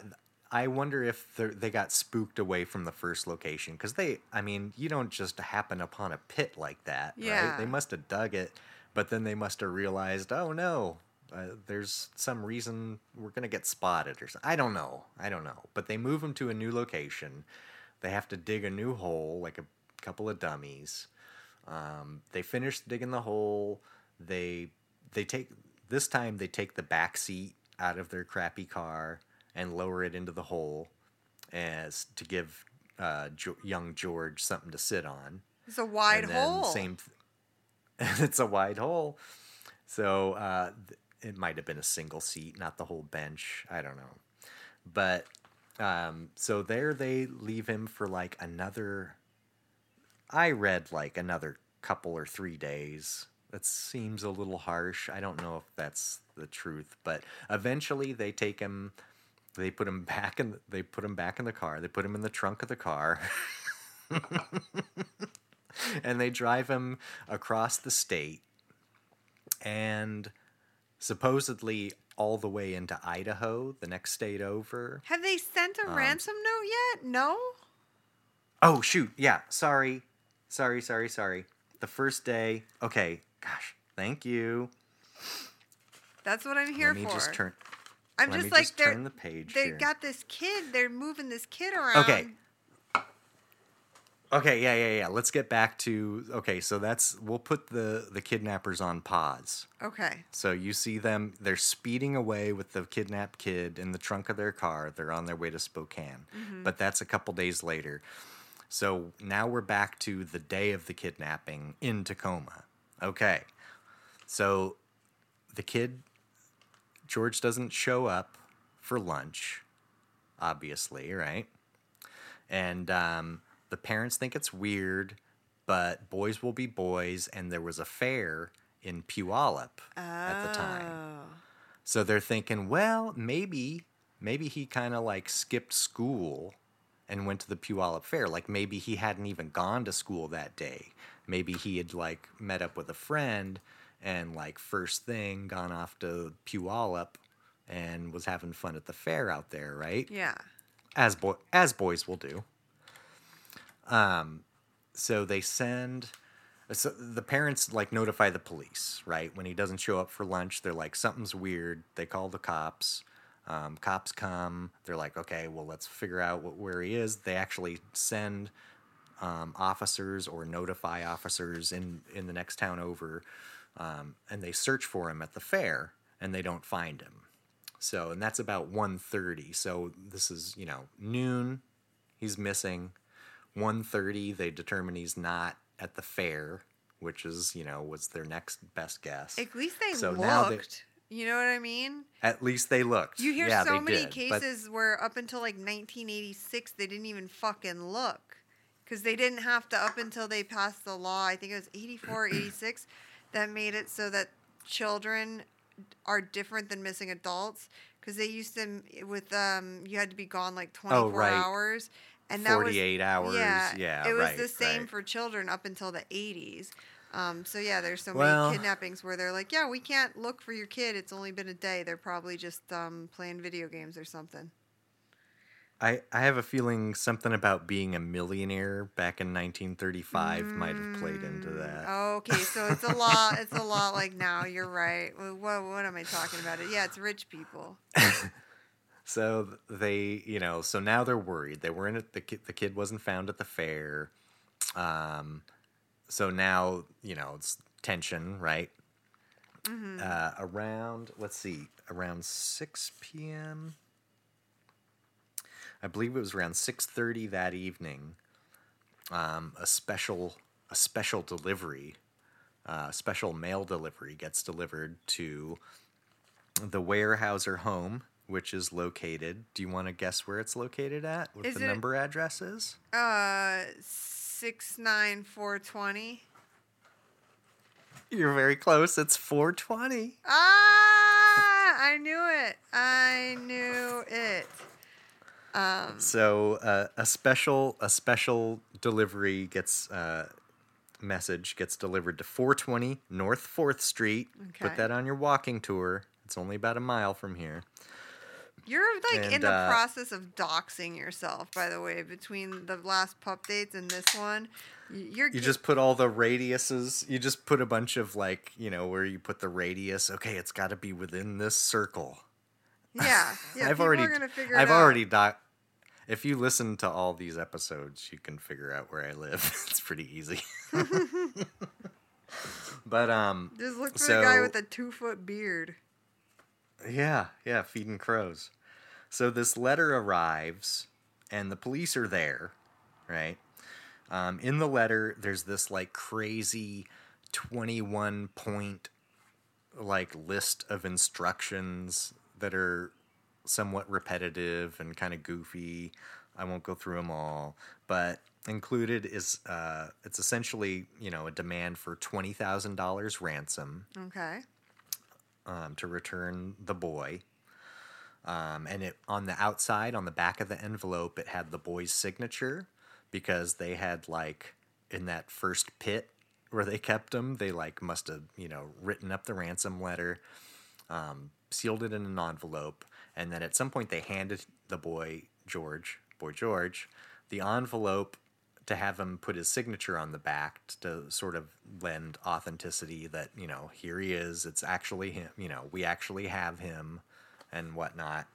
[SPEAKER 2] I wonder if they're- got spooked away from the first location because they. I mean, you don't just happen upon a pit like that,
[SPEAKER 1] Yeah.
[SPEAKER 2] right? They must have dug it, but then they must have realized, oh no, uh, there's some reason we're gonna get spotted or something. I don't know. I don't know. But they move them to a new location. They have to dig a new hole, like a couple of dummies. Um, they finish digging the hole. They they take this time they take the back seat out of their crappy car and lower it into the hole as to give uh, jo- young George something to sit on.
[SPEAKER 1] It's a wide hole.
[SPEAKER 2] Same. Th- it's a wide hole, so uh, th- it might have been a single seat, not the whole bench. I don't know, but um, so there they leave him for like another. I read like another couple or three days. That seems a little harsh. I don't know if that's the truth, but eventually they take him. They put him back in. They put him back in the car. They put him in the trunk of the car. and they drive him across the state and supposedly all the way into Idaho, the next state over.
[SPEAKER 1] Have they sent a
[SPEAKER 2] Um,
[SPEAKER 1] ransom note yet? No?
[SPEAKER 2] Oh, shoot. Yeah. Sorry. Sorry, sorry, sorry. The first day. Okay. Gosh. Thank you.
[SPEAKER 1] That's what I'm here
[SPEAKER 2] Let me
[SPEAKER 1] for.
[SPEAKER 2] just turn.
[SPEAKER 1] I'm
[SPEAKER 2] let
[SPEAKER 1] just like
[SPEAKER 2] just
[SPEAKER 1] they're
[SPEAKER 2] turn the page
[SPEAKER 1] they
[SPEAKER 2] here.
[SPEAKER 1] got this kid. They're moving this kid around.
[SPEAKER 2] Okay. Okay, yeah, yeah, yeah. Let's get back to okay. So that's we'll put the the kidnappers on pause.
[SPEAKER 1] Okay.
[SPEAKER 2] So you see them, they're speeding away with the kidnapped kid in the trunk of their car. They're on their way to Spokane. Mm-hmm. But that's a couple days later. So now we're back to the day of the kidnapping in Tacoma. Okay. So the kid, George doesn't show up for lunch, obviously, right? And um, the parents think it's weird, but boys will be boys. And there was a fair in Puyallup at the time.
[SPEAKER 1] Oh.
[SPEAKER 2] So they're thinking, well, maybe, maybe he kind of like skipped school and went to the Puyallup Fair. Like maybe he hadn't even gone to school that day. Maybe he had like met up with a friend and like first thing gone off to Puyallup and was having fun at the fair out there, right?
[SPEAKER 1] Yeah.
[SPEAKER 2] as boy as boys will do. Um, so they send. So the parents like notify the police, right? When he doesn't show up for lunch, they're like something's weird. They call the cops. Um, cops come. They're like, okay, well, let's figure out what, where he is. They actually send um, officers or notify officers in in the next town over, um, and they search for him at the fair and they don't find him. So and that's about 1.30. So this is you know noon. He's missing. 1.30, they determine he's not at the fair, which is you know was their next best guess.
[SPEAKER 1] At least they
[SPEAKER 2] So now they-
[SPEAKER 1] looked. You know what I mean?
[SPEAKER 2] At least they looked.
[SPEAKER 1] You hear
[SPEAKER 2] yeah,
[SPEAKER 1] so many
[SPEAKER 2] did, but-
[SPEAKER 1] cases where up until like 1986 they didn't even fucking look because they didn't have to up until they passed the law. I think it was 84 or 86 that made it so that children are different than missing adults because they used to with um you had to be gone like 24
[SPEAKER 2] Oh, right.
[SPEAKER 1] hours and that was
[SPEAKER 2] 48 hours.
[SPEAKER 1] yeah,
[SPEAKER 2] Yeah,
[SPEAKER 1] it was
[SPEAKER 2] right,
[SPEAKER 1] the same
[SPEAKER 2] right.
[SPEAKER 1] for children up until the 80s. Um, so yeah, there's so
[SPEAKER 2] Well-
[SPEAKER 1] many kidnappings where they're like, yeah, we can't look for your kid. It's only been a day. They're probably just um, playing video games or something.
[SPEAKER 2] I, I have a feeling something about being a millionaire back in 1935 might have played into
[SPEAKER 1] Mm,
[SPEAKER 2] that.
[SPEAKER 1] Okay, so it's a lot. It's a lot like now. You're right. What, what am I talking about? It. Yeah, it's rich people.
[SPEAKER 2] So they, you know, so now they're worried. They weren't at the kid, the kid wasn't found at the fair. Um, so now, you know, it's tension, right?
[SPEAKER 1] Mm-hmm.
[SPEAKER 2] Uh, around, let's see, around 6 p.m. I believe it was around 6:30 that evening. Um, a special a special delivery, uh, special mail delivery gets delivered to the Weyerhaeuser home, which is located. Do you want to guess where it's located at? What
[SPEAKER 1] Is
[SPEAKER 2] the
[SPEAKER 1] it-
[SPEAKER 2] number address is?
[SPEAKER 1] Uh, six nine four twenty.
[SPEAKER 2] You're very close. It's 420.
[SPEAKER 1] Ah, I knew it. I knew it. Um,
[SPEAKER 2] So uh, a special a special delivery gets uh, message gets delivered to 420 North Fourth Street.
[SPEAKER 1] Okay.
[SPEAKER 2] Put that on your walking tour. It's only about a mile from here.
[SPEAKER 1] You're like in the
[SPEAKER 2] uh,
[SPEAKER 1] process of doxing yourself, by the way, between the last pup dates and this one. You're
[SPEAKER 2] You just put all the radiuses. You just put a bunch of like you know where you put the radius. Okay, it's got to be within this circle.
[SPEAKER 1] Yeah, yeah.
[SPEAKER 2] I've already
[SPEAKER 1] are gonna figure
[SPEAKER 2] I've already doc. If you listen to all these episodes, you can figure out where I live. it's pretty easy. but um,
[SPEAKER 1] just look for the guy with a two foot beard.
[SPEAKER 2] Yeah, yeah, feeding crows. So this letter arrives, and the police are there, right? Um, in the letter, there's this like crazy 21 point like list of instructions that are somewhat repetitive and kind of goofy. I won't go through them all, but included is uh, it's essentially you know a demand for twenty thousand dollars ransom
[SPEAKER 1] Okay.
[SPEAKER 2] um, to return the boy. Um, and it on the outside, on the back of the envelope, it had the boy's signature because they had like in that first pit where they kept him, they like must have you know written up the ransom letter, um, sealed it in an envelope, and then at some point they handed the boy George, boy George, the envelope to have him put his signature on the back to sort of lend authenticity that you know here he is it's actually him you know we actually have him and whatnot.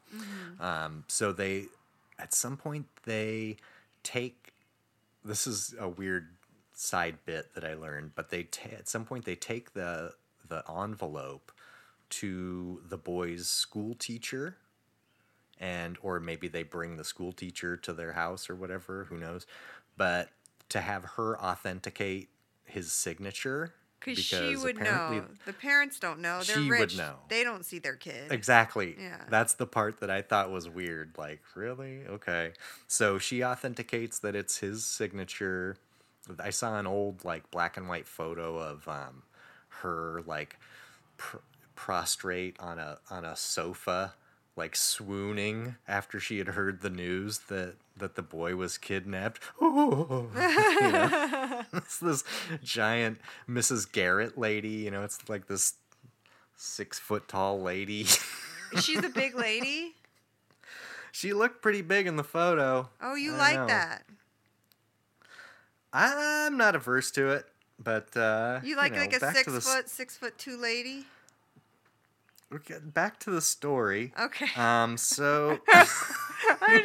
[SPEAKER 2] Um, so they at some point they take this is a weird side bit that i learned but they ta- at some point they take the the envelope to the boy's school teacher and or maybe they bring the school teacher to their house or whatever who knows but to have her authenticate his signature
[SPEAKER 1] Because she would know. The parents don't know. They're
[SPEAKER 2] She would
[SPEAKER 1] rich.
[SPEAKER 2] know.
[SPEAKER 1] They don't see their kid.
[SPEAKER 2] Exactly.
[SPEAKER 1] Yeah.
[SPEAKER 2] That's the part that I thought was weird. Like, really? Okay. So she authenticates that it's his signature. I saw an old like black and white photo of um, her like pr- prostrate on a on a sofa, like swooning after she had heard the news that that the boy was kidnapped. you know? it's this giant Mrs. Garrett lady. You know, it's like this six foot tall lady.
[SPEAKER 1] She's a big lady.
[SPEAKER 2] she looked pretty big in the photo.
[SPEAKER 1] Oh, you
[SPEAKER 2] I
[SPEAKER 1] like
[SPEAKER 2] know.
[SPEAKER 1] that?
[SPEAKER 2] I'm not averse to it, but uh,
[SPEAKER 1] You like
[SPEAKER 2] know,
[SPEAKER 1] like a six foot, six foot two lady?
[SPEAKER 2] Okay, back to the story.
[SPEAKER 1] Okay.
[SPEAKER 2] Um, so
[SPEAKER 1] I'm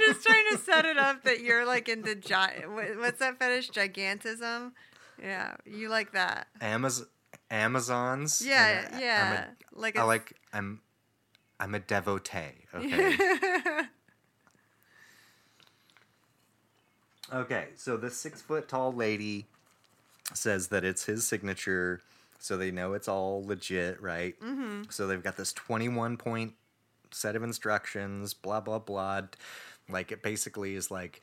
[SPEAKER 1] just trying to set it up that you're like into gi- what's that fetish? Gigantism. Yeah, you like that.
[SPEAKER 2] Amaz- Amazons.
[SPEAKER 1] Yeah,
[SPEAKER 2] I- I'm a-
[SPEAKER 1] yeah. like
[SPEAKER 2] I
[SPEAKER 1] a-
[SPEAKER 2] like I'm I'm a devotee. Okay. okay. So the six foot tall lady says that it's his signature, so they know it's all legit, right? Mm-hmm. So they've got this twenty one point set of instructions. Blah blah blah. Like it basically is like,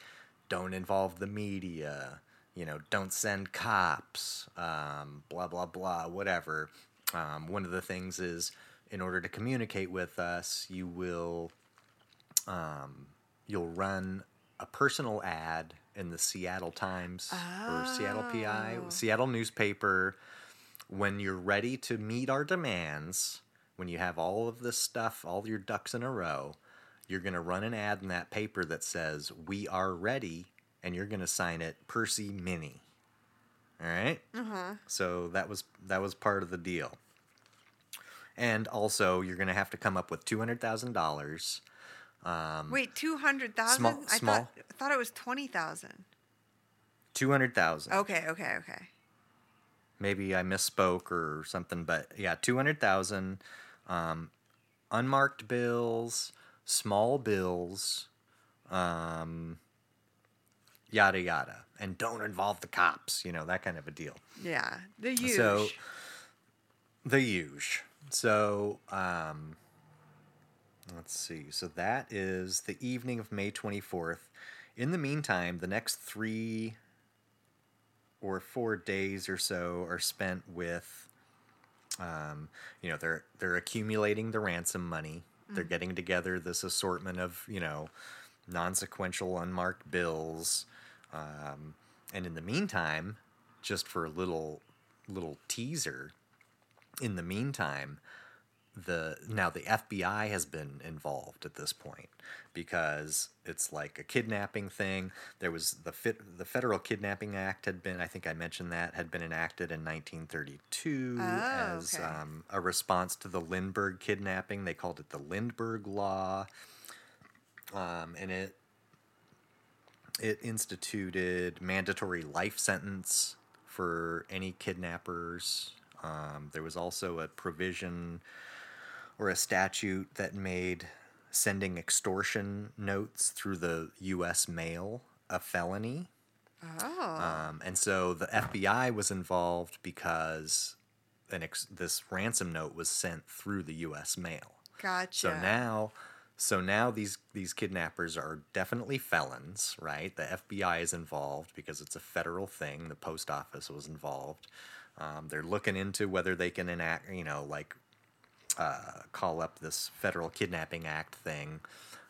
[SPEAKER 2] don't involve the media. You know, don't send cops. Um, blah blah blah. Whatever. Um, one of the things is, in order to communicate with us, you will um, you'll run a personal ad in the Seattle Times or Seattle PI,
[SPEAKER 1] Oh.
[SPEAKER 2] Seattle newspaper. When you're ready to meet our demands, when you have all of this stuff, all your ducks in a row, you're going to run an ad in that paper that says, We are ready, and you're going to sign it Percy Minnie. All right?
[SPEAKER 1] uh-huh.
[SPEAKER 2] So that was that was part of the deal. And also, you're going to have to come up with two hundred thousand dollars. Um,
[SPEAKER 1] Wait, two hundred thousand?
[SPEAKER 2] Small-
[SPEAKER 1] I
[SPEAKER 2] small.
[SPEAKER 1] thought I thought it was twenty thousand.
[SPEAKER 2] two hundred thousand.
[SPEAKER 1] Okay, okay, okay.
[SPEAKER 2] Maybe I misspoke or something, but yeah, two hundred thousand. Um, unmarked bills, small bills, um, yada yada, and don't involve the cops. You know that kind of a deal.
[SPEAKER 1] Yeah, the huge.
[SPEAKER 2] So the huge. So um let's see. So that is the evening of May 24th. In the meantime, the next 3 or 4 days or so are spent with um you know, they're they're accumulating the ransom money. They're getting together this assortment of, you know, non-sequential unmarked bills. Um, and in the meantime, just for a little little teaser, in the meantime, the now the FBI has been involved at this point because it's like a kidnapping thing. There was the fit, the Federal Kidnapping Act had been I think I mentioned that had been enacted in 1932
[SPEAKER 1] Oh,
[SPEAKER 2] as
[SPEAKER 1] okay.
[SPEAKER 2] um, a response to the Lindbergh kidnapping. They called it the Lindbergh Law, um, and it it instituted mandatory life sentence for any kidnappers. Um, there was also a provision or a statute that made sending extortion notes through the U.S. mail a felony.
[SPEAKER 1] oh,
[SPEAKER 2] Um, and so the FBI was involved because an ex- this ransom note was sent through the U.S. mail.
[SPEAKER 1] gotcha.
[SPEAKER 2] So now, so now these these kidnappers are definitely felons, right? The FBI is involved because it's a federal thing. The post office was involved. Um, they're looking into whether they can enact, you know, like uh, call up this federal kidnapping act thing.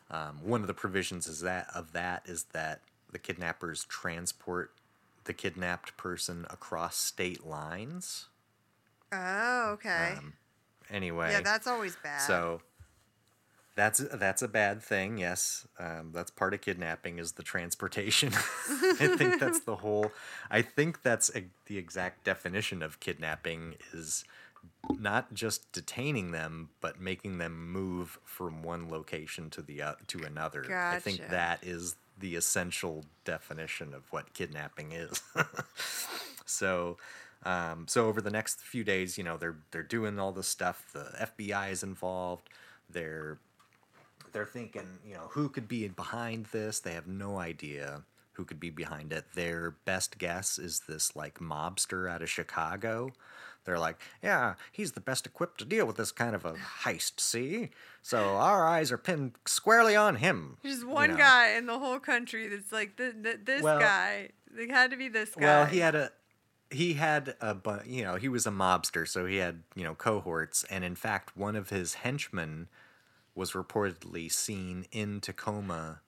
[SPEAKER 2] Um, one of the provisions is that of that is that the kidnappers transport the kidnapped person across state lines.
[SPEAKER 1] oh, okay.
[SPEAKER 2] Um, anyway,
[SPEAKER 1] yeah, that's always bad.
[SPEAKER 2] so that's that's a bad thing. Yes, um, that's part of kidnapping is the transportation. I think that's the whole. I think that's a, the exact definition of kidnapping is not just detaining them, but making them move from one location to the uh, to another. I think that is the essential definition of what kidnapping is. so um, so over the next few days, you know, they're they're doing all this stuff. The FBI is involved. They're they're thinking, you know, who could be behind this? They have no idea who could be behind it. Their best guess is this like mobster out of Chicago. They're like, yeah, he's the best equipped to deal with this kind of a heist, see? So our eyes are pinned squarely on him.
[SPEAKER 1] There's just
[SPEAKER 2] you
[SPEAKER 1] one
[SPEAKER 2] know.
[SPEAKER 1] guy in the whole country that's like th- th- this
[SPEAKER 2] Well-
[SPEAKER 1] guy. It had to be this guy.
[SPEAKER 2] Well, he had a he had a bu- you know he was a mobster, so he had you know cohorts, and in fact, one of his henchmen was reportedly seen in Tacoma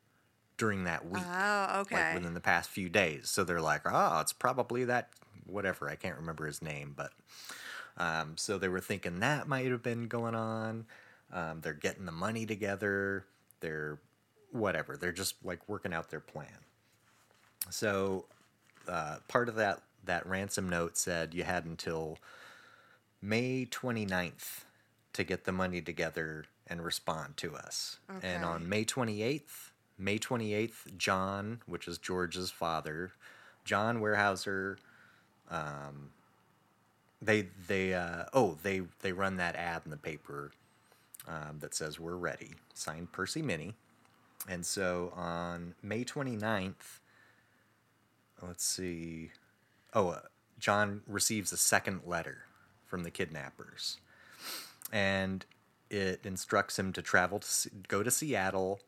[SPEAKER 2] during that week,
[SPEAKER 1] Oh, okay.
[SPEAKER 2] like within the past few days. So they're like, oh, it's probably that whatever. I can't remember his name, but um, so they were thinking that might have been going on. Um, they're getting the money together. They're whatever. They're just like working out their plan. So uh, part of that that ransom note said you had until May 29th to get the money together and respond to us. And on May 28th, May 28th, John, which is George's father, John Weyerhaeuser, um, they they uh, oh they they run that ad in the paper um, that says we're ready, signed Percy Minnie, and so on May 29th, let's see, oh uh, John receives a second letter from the kidnappers, and it instructs him to travel to go to Seattle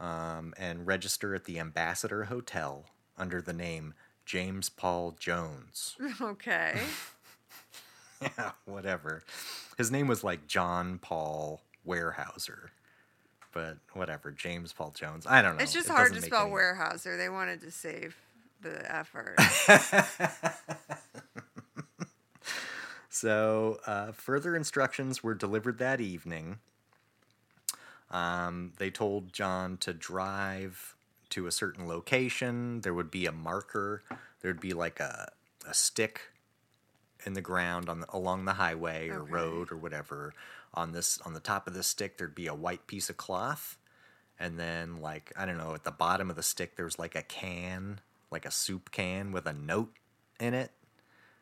[SPEAKER 2] um, and register at the Ambassador Hotel under the name James Paul Jones.
[SPEAKER 1] Okay.
[SPEAKER 2] yeah, whatever. His name was like John Paul Weyerhaeuser, but whatever. James Paul Jones. I don't know.
[SPEAKER 1] it's just
[SPEAKER 2] It
[SPEAKER 1] hard to spell
[SPEAKER 2] any-
[SPEAKER 1] Weyerhaeuser. They wanted to save the effort.
[SPEAKER 2] So, uh, further instructions were delivered that evening. Um, they told John to drive to a certain location. There would be a marker. There'd be like a, a stick in the ground on the, along the highway or
[SPEAKER 1] Okay.
[SPEAKER 2] road or whatever. On this, on the top of this stick, there'd be a white piece of cloth, and then like I don't know, at the bottom of the stick, there's like a can, like a soup can with a note in it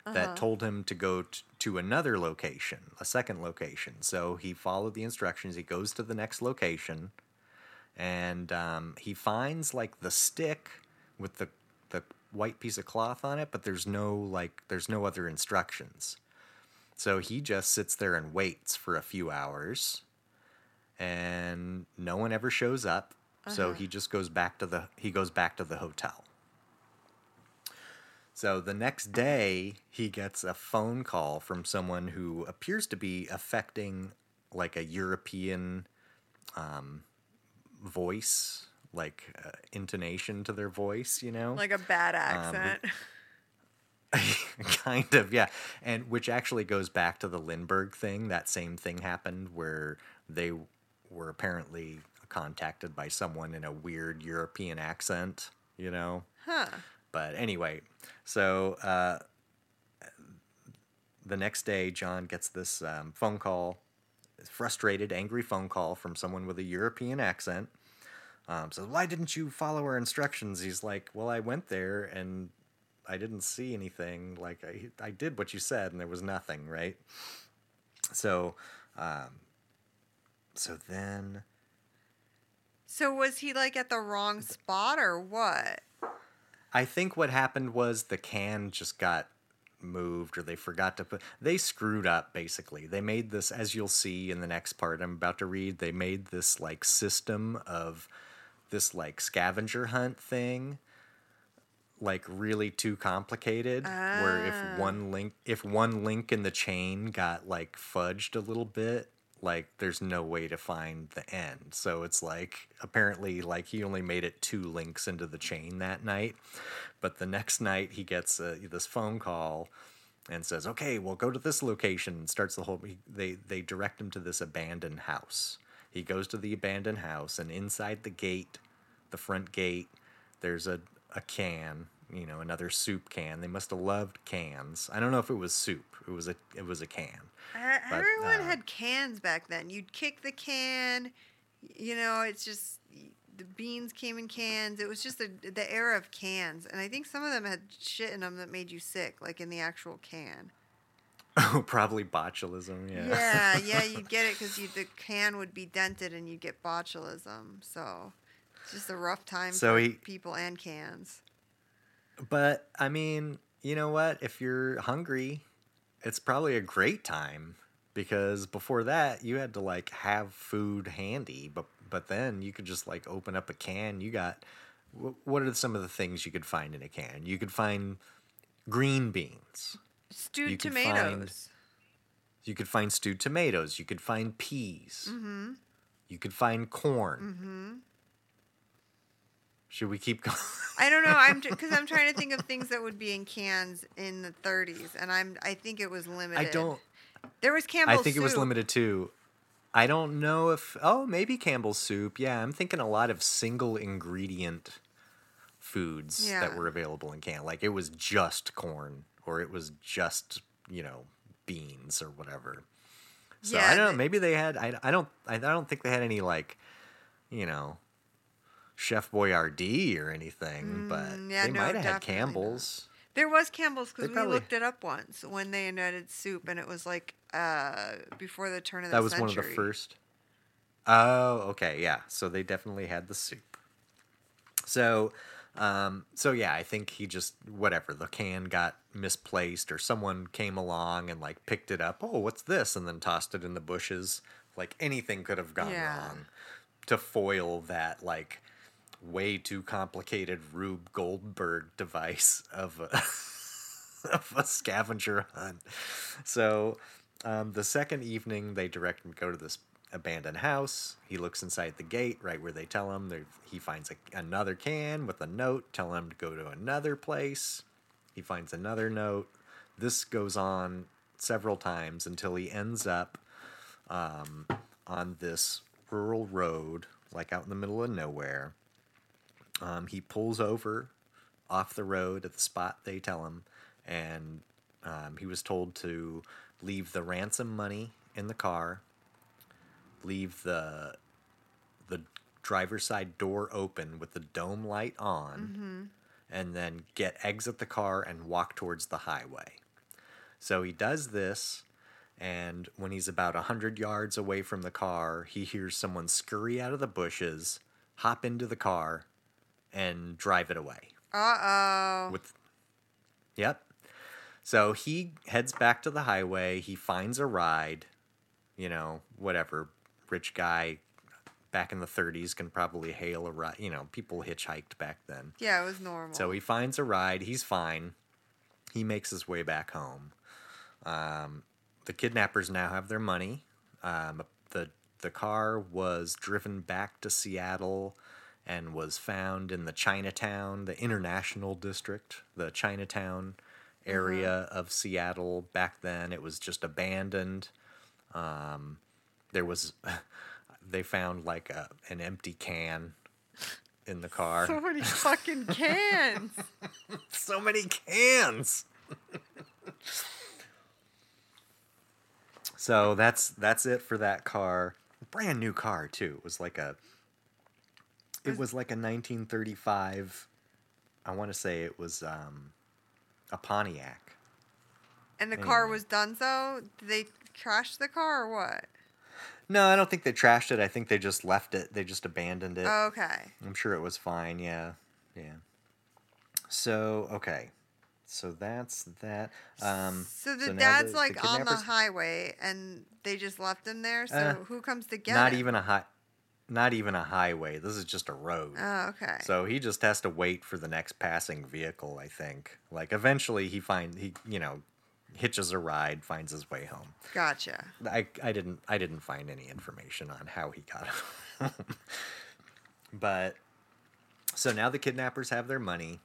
[SPEAKER 2] that uh-huh. told him to go t- to another location, a second location. So he followed the instructions. He goes to the next location, and um, he finds like the stick with the the white piece of cloth on it, but there's no like there's no other instructions. So he just sits there and waits for a few hours, and no one ever shows up. So he just goes back to the he goes back to the hotel. So the next day, he gets a phone call from someone who appears to be affecting like a European um, voice, like uh, intonation to their voice, you know?
[SPEAKER 1] like a bad accent.
[SPEAKER 2] kind of, yeah. And which actually goes back to the Lindbergh thing. That same thing happened where they were apparently contacted by someone in a weird European accent, you know?
[SPEAKER 1] huh.
[SPEAKER 2] But anyway, so uh, the next day, John gets this um, phone call, frustrated, angry phone call from someone with a European accent. Um, says, "Why didn't you follow our instructions?" He's like, "Well, I went there and I didn't see anything. Like I, I did what you said, and there was nothing, right?" So, um, so then
[SPEAKER 1] So was he like at the wrong spot or what?
[SPEAKER 2] I think what happened was the can just got moved or they forgot to put they screwed up basically. They made this as you'll see in the next part I'm about to read, they made this like system of this like scavenger hunt thing like really too complicated where
[SPEAKER 1] Ah.
[SPEAKER 2] if one link if one link in the chain got like fudged a little bit like there's no way to find the end. So it's like apparently like he only made it two links into the chain that night but the next night he gets uh, this phone call and says okay well go to this location and starts the whole he, they they direct him to this abandoned house. He goes to the abandoned house and inside the gate the front gate there's a, a can you know another soup can they must have loved cans i don't know if it was soup it was a it was a can
[SPEAKER 1] Uh,
[SPEAKER 2] But,
[SPEAKER 1] Everyone
[SPEAKER 2] uh,
[SPEAKER 1] had cans back then. You'd kick the can. You know, it's just the beans came in cans. It was just a, the era of cans, and I think some of them had shit in them that made you sick, like in the actual can.
[SPEAKER 2] oh probably botulism yeah
[SPEAKER 1] Yeah, yeah, you'd get it because the can would be dented and you'd get botulism. So it's just a rough time
[SPEAKER 2] So
[SPEAKER 1] for
[SPEAKER 2] he-
[SPEAKER 1] people and cans.
[SPEAKER 2] But I mean, you know what? If you're hungry, it's probably a great time because before that you had to like have food handy, but but then you could just like open up a can. You got wh- what are some of the things you could find in a can? You could find green beans.
[SPEAKER 1] Stewed
[SPEAKER 2] You
[SPEAKER 1] tomatoes.
[SPEAKER 2] You could find stewed tomatoes. You could find peas.
[SPEAKER 1] Mm-hmm.
[SPEAKER 2] You could find corn.
[SPEAKER 1] Mm-hmm.
[SPEAKER 2] Should we keep going?
[SPEAKER 1] I don't know. I'm because I'm trying to think of things that would be in cans in the 30s, and I'm I think it was limited.
[SPEAKER 2] I don't.
[SPEAKER 1] There was Campbell's
[SPEAKER 2] I think it was limited too. I don't know if oh maybe Campbell's soup. Yeah, I'm thinking a lot of single ingredient foods
[SPEAKER 1] Yeah.
[SPEAKER 2] that were available in can. Like it was just corn or it was just, you know, beans or whatever. So
[SPEAKER 1] Yeah,
[SPEAKER 2] I don't know. Maybe they had. I, I don't. I, I don't think they had any like, you know, Chef Boyardee or anything. but
[SPEAKER 1] Mm, yeah,
[SPEAKER 2] they
[SPEAKER 1] no,
[SPEAKER 2] might have had
[SPEAKER 1] definitely not.
[SPEAKER 2] Campbell's.
[SPEAKER 1] There was Campbell's because we looked it up once when they invented soup, and it was like uh, before the turn of the
[SPEAKER 2] That was
[SPEAKER 1] century.
[SPEAKER 2] one of the first. Oh, okay, yeah. So they definitely had the soup. So, um, so yeah, I think he just whatever the can got misplaced or someone came along and like picked it up. Oh, what's this? And then tossed it in the bushes. Like anything could have gone
[SPEAKER 1] Yeah.
[SPEAKER 2] wrong to foil that like way too complicated Rube Goldberg device of a, of a scavenger hunt. So um, the second evening, they direct him to go to this abandoned house. He looks inside the gate, right where they tell him. There, he finds a, another can with a note telling him to go to another place. He finds another note. This goes on several times until he ends up um, on this rural road, like out in the middle of nowhere. Um, he pulls over off the road at the spot they tell him, and um, he was told to leave the ransom money in the car, leave the the driver's side door open with the dome light on, and then get exit the car and walk towards the highway. So he does this, and when he's about a hundred yards away from the car, he hears someone scurry out of the bushes, hop into the car, and drive it away.
[SPEAKER 1] Uh oh.
[SPEAKER 2] With Yep. So he heads back to the highway, he finds a ride, you know, whatever. Rich guy back in the 30s can probably hail a ride, you know, people hitchhiked back then.
[SPEAKER 1] Yeah, it was normal.
[SPEAKER 2] So he finds a ride. He's fine. He makes his way back home. Um, the kidnappers now have their money. Um, the the car was driven back to Seattle and was found in the Chinatown, the International District, the Chinatown area of Seattle. Back then, it was just abandoned. Um, there was, they found like a, an empty can in the car.
[SPEAKER 1] so many fucking cans.
[SPEAKER 2] so many cans. so that's that's it for that car. Brand new car too. It was like a it was like a 1935 I want to say it was um a Pontiac.
[SPEAKER 1] And the car was done so? Did they trash the car or what?
[SPEAKER 2] No, I don't think they trashed it. I think they just left it. They just abandoned it.
[SPEAKER 1] Okay.
[SPEAKER 2] I'm sure it was fine. Yeah, yeah. So okay, so that's that. Um,
[SPEAKER 1] So the
[SPEAKER 2] now
[SPEAKER 1] dad's
[SPEAKER 2] the
[SPEAKER 1] like on the highway and they just left him there. So
[SPEAKER 2] Uh,
[SPEAKER 1] who comes to get
[SPEAKER 2] Not
[SPEAKER 1] him?
[SPEAKER 2] even a high, not even a highway. This is just a road.
[SPEAKER 1] Oh, okay.
[SPEAKER 2] So he just has to wait for the next passing vehicle. I think. Like eventually he find he you know hitches a ride, finds his way home.
[SPEAKER 1] gotcha.
[SPEAKER 2] I, I didn't I didn't find any information on how he got home. but so now the kidnappers have their money.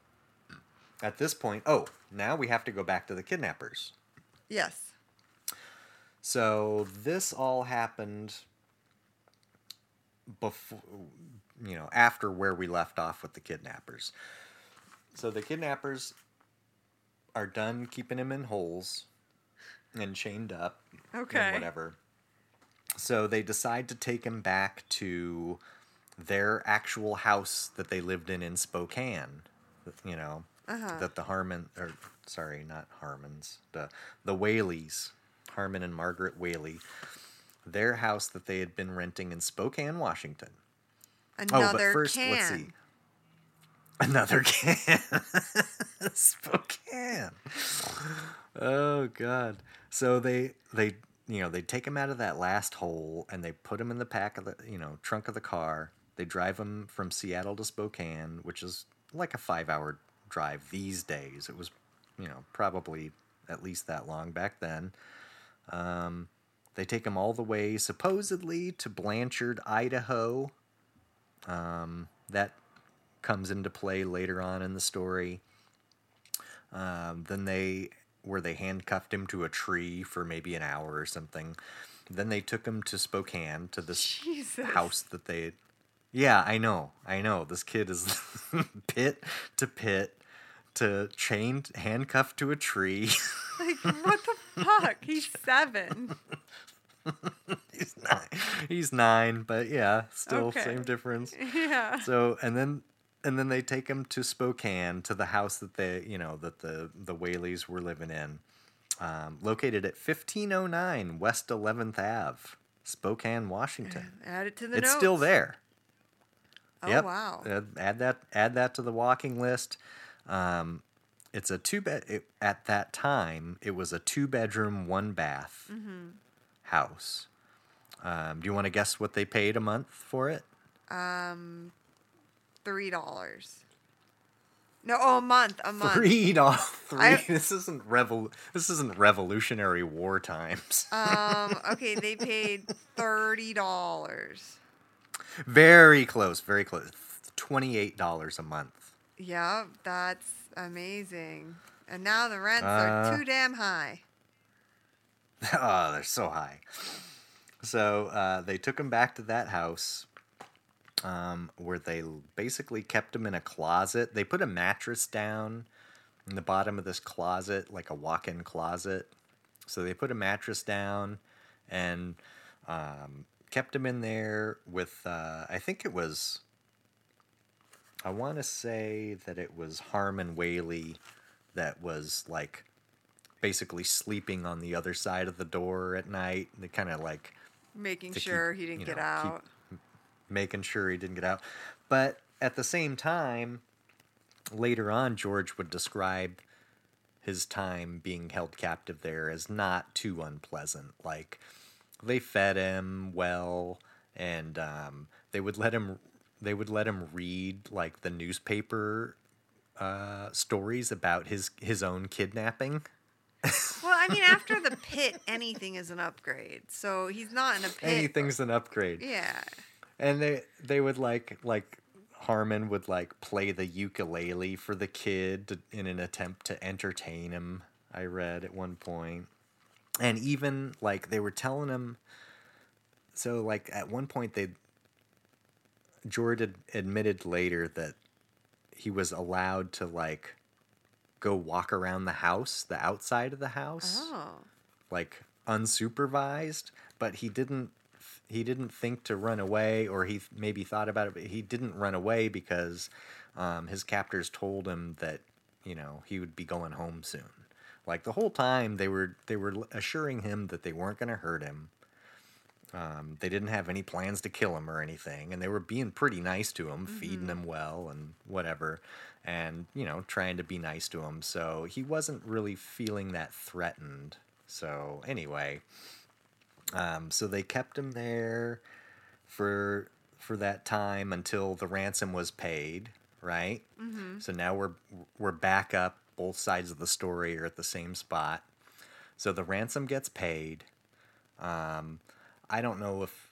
[SPEAKER 2] At this point, oh, now we have to go back to the kidnappers.
[SPEAKER 1] Yes.
[SPEAKER 2] So this all happened before you know, after where we left off with the kidnappers. So the kidnappers are done keeping him in holes and chained up
[SPEAKER 1] Okay.
[SPEAKER 2] and whatever. So they decide to take him back to their actual house that they lived in in Spokane. You know,
[SPEAKER 1] Uh-huh.
[SPEAKER 2] that the Harmon or sorry, not Harmons, the the Waleys, Harmon and Margaret Waley, their house that they had been renting in Spokane, Washington.
[SPEAKER 1] Another
[SPEAKER 2] oh, but first,
[SPEAKER 1] can.
[SPEAKER 2] let's see. Another can. Spokane. Oh God. So they they you know they take him out of that last hole and they put him in the pack of the you know trunk of the car. They drive him from Seattle to Spokane, which is like a five hour drive these days. It was you know probably at least that long back then. Um, they take him all the way supposedly to Blanchard, Idaho. Um, that comes into play later on in the story. Um, then they where they handcuffed him to a tree for maybe an hour or something. Then they took him to Spokane to this
[SPEAKER 1] Jesus.
[SPEAKER 2] house that they. Yeah, I know, I know. This kid is pit to pit to chained, handcuffed to a tree.
[SPEAKER 1] Like, what the fuck? He's seven.
[SPEAKER 2] He's nine, He's nine, but yeah, still
[SPEAKER 1] Okay.
[SPEAKER 2] same difference.
[SPEAKER 1] yeah.
[SPEAKER 2] So and then and then they take him to Spokane to the house that they you know that the the Waleys were living in, um, located at fifteen oh nine West Eleventh Ave, Spokane, Washington.
[SPEAKER 1] Add it to the
[SPEAKER 2] it's
[SPEAKER 1] notes.
[SPEAKER 2] still there.
[SPEAKER 1] Oh
[SPEAKER 2] Yep.
[SPEAKER 1] wow.
[SPEAKER 2] Uh, add that add that to the walking list. Um, it's a two bed. It, at that time, it was a two bedroom, one bath
[SPEAKER 1] Mm-hmm.
[SPEAKER 2] House. Um, do you want to guess what they paid a month for it?
[SPEAKER 1] Um, three dollars. No, oh, a month. A month.
[SPEAKER 2] Three dollars. Three.
[SPEAKER 1] I-
[SPEAKER 2] this isn't revol. This isn't Revolutionary War times.
[SPEAKER 1] Um. Okay, they paid thirty dollars.
[SPEAKER 2] very close. Very close. Twenty eight dollars a month.
[SPEAKER 1] Yeah, that's amazing. And now the rents
[SPEAKER 2] Uh,
[SPEAKER 1] are too damn high.
[SPEAKER 2] oh, they're so high. So uh, they took him back to that house, um, where they basically kept him in a closet. They put a mattress down in the bottom of this closet, like a walk-in closet. So they put a mattress down and um, kept him in there with. Uh, I think it was. I want to say that it was Harmon Waley that was like basically sleeping on the other side of the door at night. They kind of like
[SPEAKER 1] Making
[SPEAKER 2] to keep,
[SPEAKER 1] sure he didn't
[SPEAKER 2] you
[SPEAKER 1] get
[SPEAKER 2] know, keep
[SPEAKER 1] out.
[SPEAKER 2] making sure he didn't get out. But at the same time, later on, George would describe his time being held captive there as not too unpleasant. Like they fed him well, and um, they would let him they would let him read like the newspaper uh, stories about his his own kidnapping.
[SPEAKER 1] Well, I mean, after the pit, anything is an upgrade. So he's not in a pit.
[SPEAKER 2] Anything's an upgrade.
[SPEAKER 1] Yeah.
[SPEAKER 2] and they they would like like Harmon would like play the ukulele for the kid to, in an attempt to entertain him. I read at one point, and even like they were telling him. So like at one point they. George ad- admitted later that he was allowed to like go walk around the house, the outside of the house
[SPEAKER 1] Oh.
[SPEAKER 2] like unsupervised, but he didn't he didn't think to run away or he maybe thought about it but he didn't run away because um, his captors told him that you know he would be going home soon like the whole time they were they were assuring him that they weren't going to hurt him um, they didn't have any plans to kill him or anything and they were being pretty nice to him feeding him well and whatever and you know trying to be nice to him. So he wasn't really feeling that threatened. So anyway um, so they kept him there for for that time until the ransom was paid right?
[SPEAKER 1] Mm-hmm.
[SPEAKER 2] so now we're we're back up both sides of the story are at the same spot. So the ransom gets paid um, i don't know if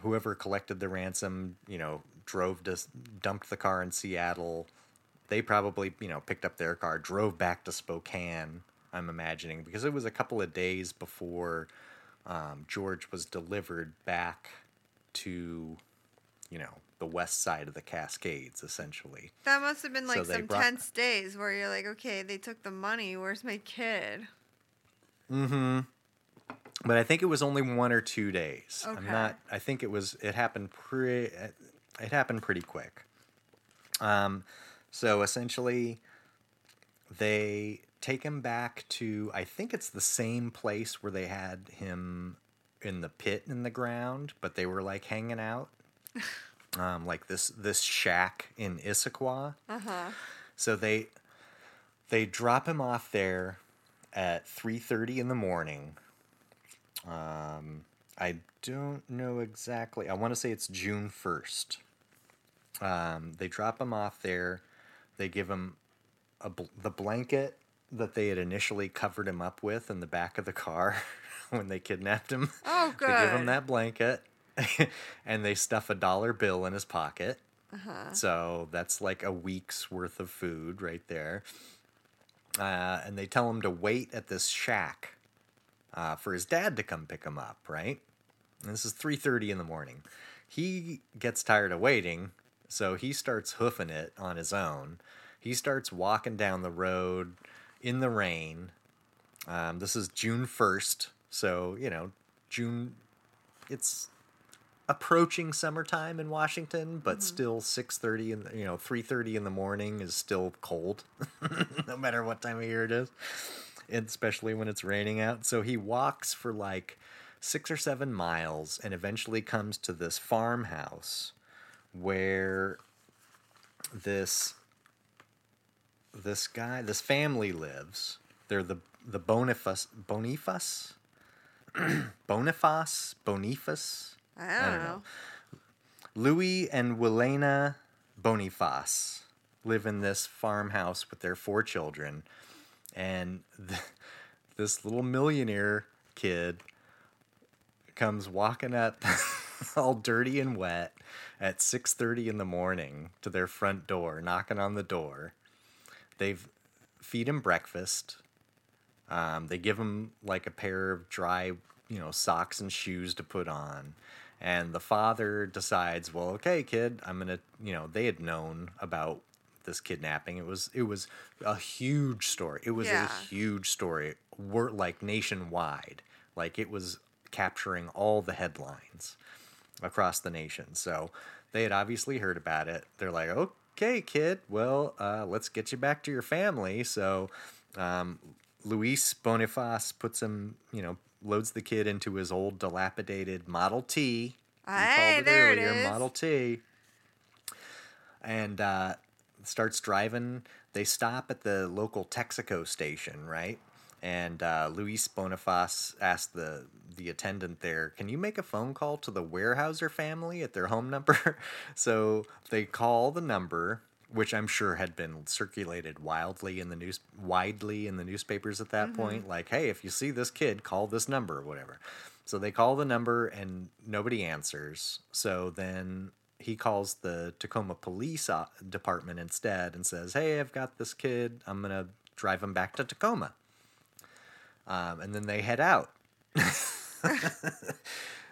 [SPEAKER 2] whoever collected the ransom you know drove to dumped the car in seattle they probably you know picked up their car drove back to spokane i'm imagining because it was a couple of days before um, george was delivered back to you know the west side of the cascades essentially
[SPEAKER 1] That must have been like
[SPEAKER 2] they
[SPEAKER 1] some
[SPEAKER 2] brought-
[SPEAKER 1] tense days where you're like, okay, they took the money. Where's my kid?
[SPEAKER 2] Mm-hmm. But I think it was only one or two days.
[SPEAKER 1] Okay.
[SPEAKER 2] I'm not. I think it was. It happened pretty. It happened pretty quick. Um, so essentially, they take him back to. I think it's the same place where they had him in the pit in the ground, but they were like hanging out. Um, like this this shack in Issaquah.
[SPEAKER 1] Uh huh.
[SPEAKER 2] So they they drop him off there at 3:30 in the morning. Um, I don't know exactly. I want to say it's June 1st. Um, they drop him off there. They give him a bl- the blanket that they had initially covered him up with in the back of the car when they kidnapped him.
[SPEAKER 1] Oh,
[SPEAKER 2] They give him that blanket, and they stuff a dollar bill in his pocket.
[SPEAKER 1] Uh-huh.
[SPEAKER 2] So that's like a week's worth of food right there. Uh, and they tell him to wait at this shack uh, for his dad to come pick him up. Right. And this is three thirty in the morning. He gets tired of waiting, so he starts hoofing it on his own. He starts walking down the road in the rain. Um, this is June first, so you know June. It's approaching summertime in Washington, but still 6:30 in the, you know 3:30 in the morning is still cold, no matter what time of year it is, and especially when it's raining out. So he walks for like six or seven miles and eventually comes to this farmhouse where this this guy, this family lives. They're the the Boniface Boniface Boniface Boniface.
[SPEAKER 1] I don't,
[SPEAKER 2] don't know.
[SPEAKER 1] know.
[SPEAKER 2] Louis and Wilena Boniface live in this farmhouse with their four children, and th- this little millionaire kid comes walking up all dirty and wet at 6:30 in the morning to their front door knocking on the door. They've feed him breakfast. Um, they give him like a pair of dry you know socks and shoes to put on. And the father decides well okay kid i'm gonna you know they had known about this kidnapping. It was it was a huge story. It was
[SPEAKER 1] Yeah.
[SPEAKER 2] a huge story. We're like nationwide. Like it was capturing all the headlines across the nation. So they had obviously heard about it. They're like okay kid. Well uh, let's get you back to your family. So um, luis boniface puts him you know loads the kid into his old dilapidated model t.
[SPEAKER 1] Hey,
[SPEAKER 2] called
[SPEAKER 1] there it
[SPEAKER 2] earlier,
[SPEAKER 1] is.
[SPEAKER 2] model t. And uh, starts driving. They stop at the local Texaco station, right? And uh, Luis Boniface asked the the attendant there, "Can you make a phone call to the Weyerhaeuser family at their home number?" so they call the number, which I'm sure had been circulated wildly in the news, widely in the newspapers at that point. Like, hey, if you see this kid, call this number or whatever. So they call the number and nobody answers. So then he calls the Tacoma Police uh, Department instead and says, "Hey, I've got this kid. I'm gonna drive him back to Tacoma." Um, and then they head out.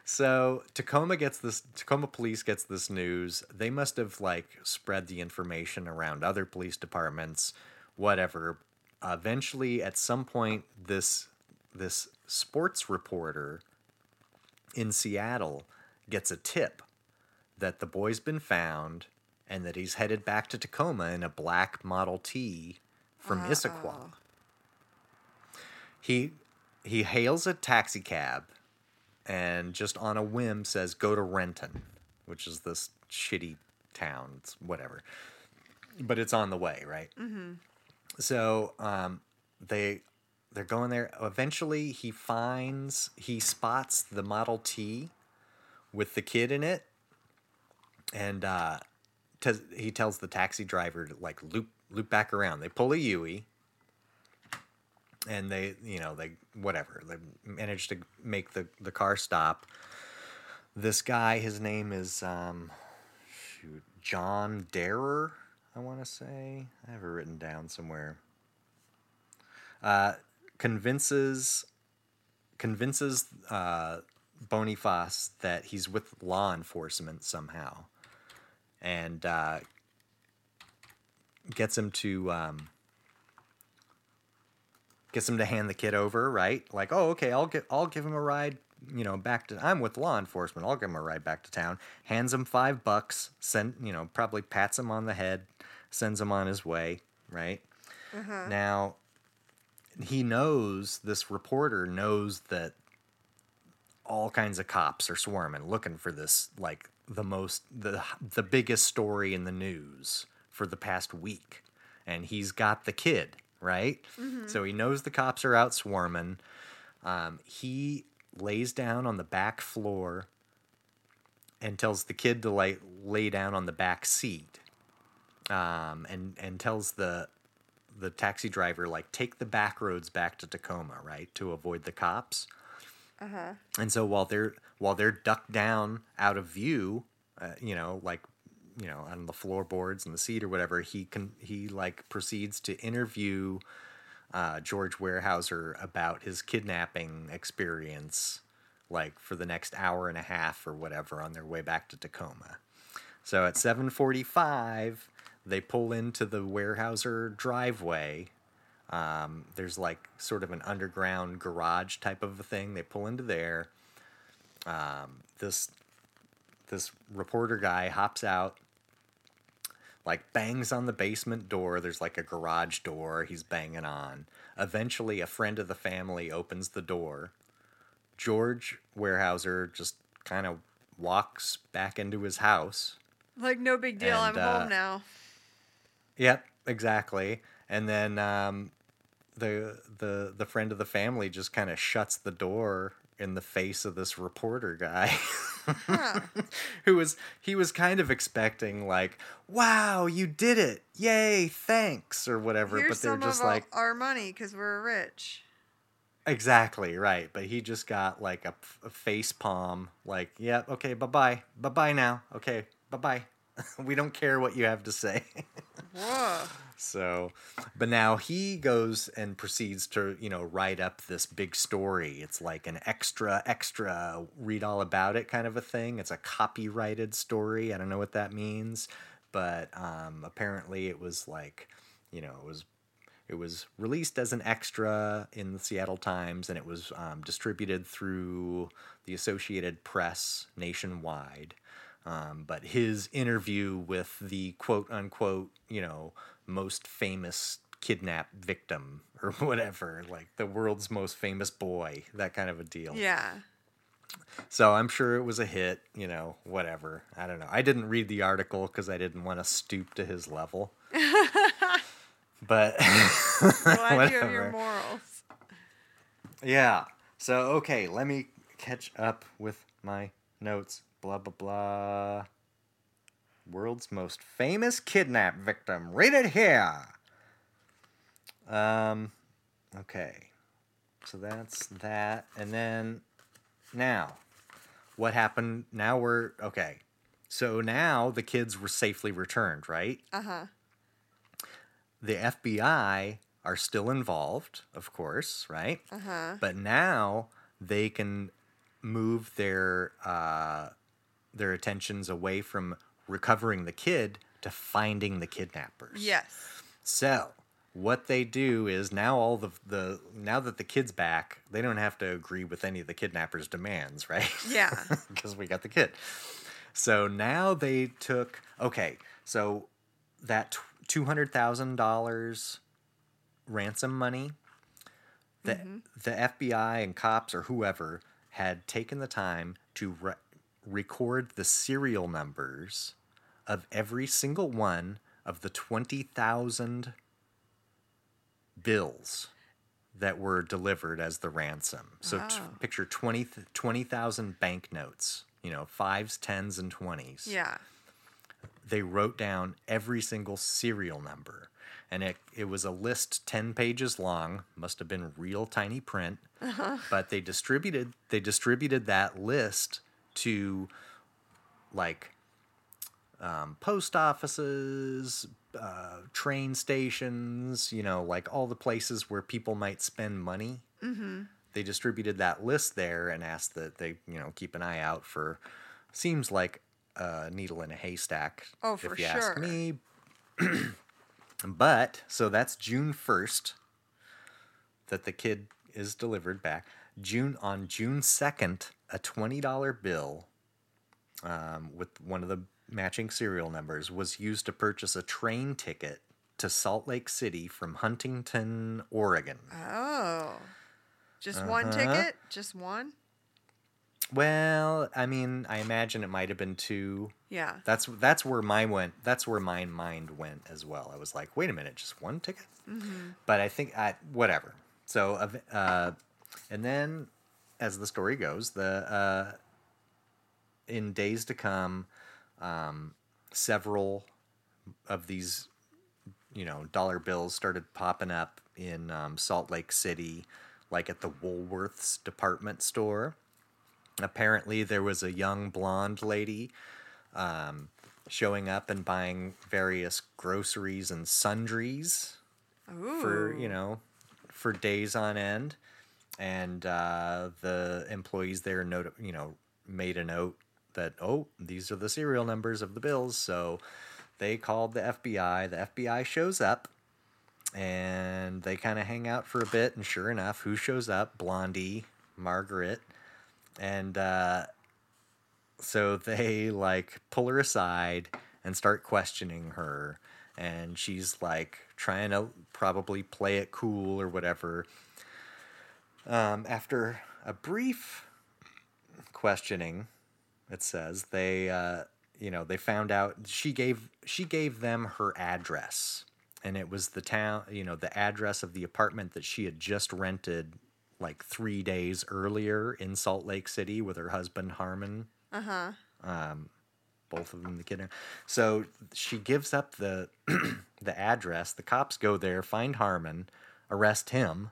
[SPEAKER 2] so Tacoma gets this. Tacoma Police gets this news. They must have like spread the information around other police departments, whatever. eventually, at some point, this this sports reporter in Seattle gets a tip that the boy's been found and that he's headed back to Tacoma in a black Model T from Issaquah. He he hails a taxi cab and just on a whim says go to Renton, which is this shitty town. It's whatever. But it's on the way, right? Mm-hmm. So um, they they're going there. Eventually, he finds he spots the Model T with the kid in it, and uh, tes- he tells the taxi driver to like loop loop back around. They pull a Yui, and they you know they whatever they manage to make the the car stop. This guy, his name is um, shoot, John Darer. I want to say I have it written down somewhere. Uh, convinces convinces uh, Boniface that he's with law enforcement somehow, and uh, gets him to um, gets him to hand the kid over. Right, like, oh, okay, I'll get I'll give him a ride. You know, back to I'm with law enforcement. I'll give him a ride back to town. Hands him five bucks. Send you know, probably pats him on the head, sends him on his way. Right now, he knows this reporter knows that all kinds of cops are swarming looking for this like the most the the biggest story in the news for the past week. And he's got the kid right? So he knows the cops are out swarming. Um, he lays down on the back floor and tells the kid to lay, lay down on the back seat um, and and tells the the taxi driver like take the back roads back to Tacoma, right, to avoid the cops.
[SPEAKER 1] Uh-huh.
[SPEAKER 2] And so while they're while they're ducked down out of view, uh, you know, like you know, on the floorboards and the seat or whatever, he can he like proceeds to interview uh, George Weyerhaeuser about his kidnapping experience, like for the next hour and a half or whatever on their way back to Tacoma. So at 7:45, they pull into the Weyerhaeuser driveway. Um, there's like sort of an underground garage type of a thing. They pull into there. Um, this this reporter guy hops out, like bangs on the basement door. There's like a garage door he's banging on. Eventually, a friend of the family opens the door. George Weyerhaeuser just kind of walks back into his house.
[SPEAKER 1] Like no big deal.
[SPEAKER 2] And,
[SPEAKER 1] I'm
[SPEAKER 2] uh,
[SPEAKER 1] home now.
[SPEAKER 2] Yep, exactly. And then um, the the the friend of the family just kind of shuts the door in the face of this reporter guy.
[SPEAKER 1] Huh.
[SPEAKER 2] who was he was kind of expecting like wow you did it yay thanks or whatever
[SPEAKER 1] Here's
[SPEAKER 2] but they're
[SPEAKER 1] some
[SPEAKER 2] just
[SPEAKER 1] of
[SPEAKER 2] like
[SPEAKER 1] our money because we're rich.
[SPEAKER 2] exactly right but he just got like a, a face palm like yeah okay bye-bye bye-bye now okay bye-bye we don't care what you have to say So, but now he goes and proceeds to, you know, write up this big story. It's like an extra, extra, read all about it kind of a thing. It's a copyrighted story. I don't know what that means, but um, apparently it was like, you know, it was. It was released as an extra in the Seattle Times, and it was um, distributed through the Associated Press nationwide. Um, but his interview with the quote unquote, you know, most famous kidnap victim or whatever, like the world's most famous boy, that kind of a deal.
[SPEAKER 1] Yeah.
[SPEAKER 2] So I'm sure it was a hit, you know, whatever. I don't know. I didn't read the article because I didn't want to stoop to his level. but
[SPEAKER 1] Glad you have your morals.
[SPEAKER 2] Yeah. So okay, let me catch up with my notes. Blah blah blah. World's most famous kidnap victim. Read it here. Um. Okay. So that's that, and then now, what happened? Now we're okay. So now the kids were safely returned, right?
[SPEAKER 1] Uh huh.
[SPEAKER 2] The FBI are still involved, of course, right?
[SPEAKER 1] Uh huh.
[SPEAKER 2] but now they can move their uh, their attentions away from recovering the kid to finding the kidnappers.
[SPEAKER 1] Yes.
[SPEAKER 2] So what they do is now all the the now that the kid's back, they don't have to agree with any of the kidnappers' demands, right?
[SPEAKER 1] Yeah.
[SPEAKER 2] because we got the kid. So now they took okay. So that two hundred thousand dollars ransom money, mm-hmm. the the FBI and cops or whoever had taken the time to re- record the serial numbers of every single one of the twenty thousand bills that were delivered as the ransom. So t-
[SPEAKER 1] Oh.
[SPEAKER 2] picture 20 th- 20,000 banknotes, you know, fives, tens, and 20s.
[SPEAKER 1] Yeah.
[SPEAKER 2] They wrote down every single serial number. And it, it was a list 10 pages long, must have been real tiny print. Uh-huh. But they distributed they distributed that list to like um, post offices, uh, train stations, you know, like all the places where people might spend money. Mm-hmm. They distributed that list there and asked that they, you know, keep an eye out for. Seems like a needle in a haystack.
[SPEAKER 1] Oh, for
[SPEAKER 2] if you
[SPEAKER 1] sure.
[SPEAKER 2] ask me. but so that's June first that the kid is delivered back. June on June second, a twenty dollar bill um, with one of the matching serial numbers was used to purchase a train ticket to Salt Lake City from Huntington, Oregon.
[SPEAKER 1] Oh. Just one
[SPEAKER 2] Uh-huh.
[SPEAKER 1] ticket? Just one?
[SPEAKER 2] Well, I mean, I imagine it might have been two.
[SPEAKER 1] Yeah.
[SPEAKER 2] That's that's where my went. That's where my mind went as well. I was like, wait a minute, just one ticket. But I think I whatever. So, uh, and then as the story goes, the uh, in days to come, um, several of these, you know, dollar bills started popping up in um, Salt Lake City, like at the Woolworths department store. Apparently, there was a young blonde lady um, showing up and buying various groceries and sundries
[SPEAKER 1] Ooh.
[SPEAKER 2] for you know for days on end and uh, the employees there note you know made a note that oh these are the serial numbers of the bills. So they called the FBI the FBI shows up and they kind of hang out for a bit and sure enough who shows up? Blondie Margaret and uh, so they like pull her aside and start questioning her. And she's like trying to probably play it cool or whatever um, after a brief questioning it says they uh, you know they found out she gave she gave them her address and it was the town you know the address of the apartment that she had just rented like three days earlier in salt lake city with her husband harmon
[SPEAKER 1] Uh huh.
[SPEAKER 2] both of them the kidnap. So she gives up the the address. The cops go there, find Harmon, arrest him.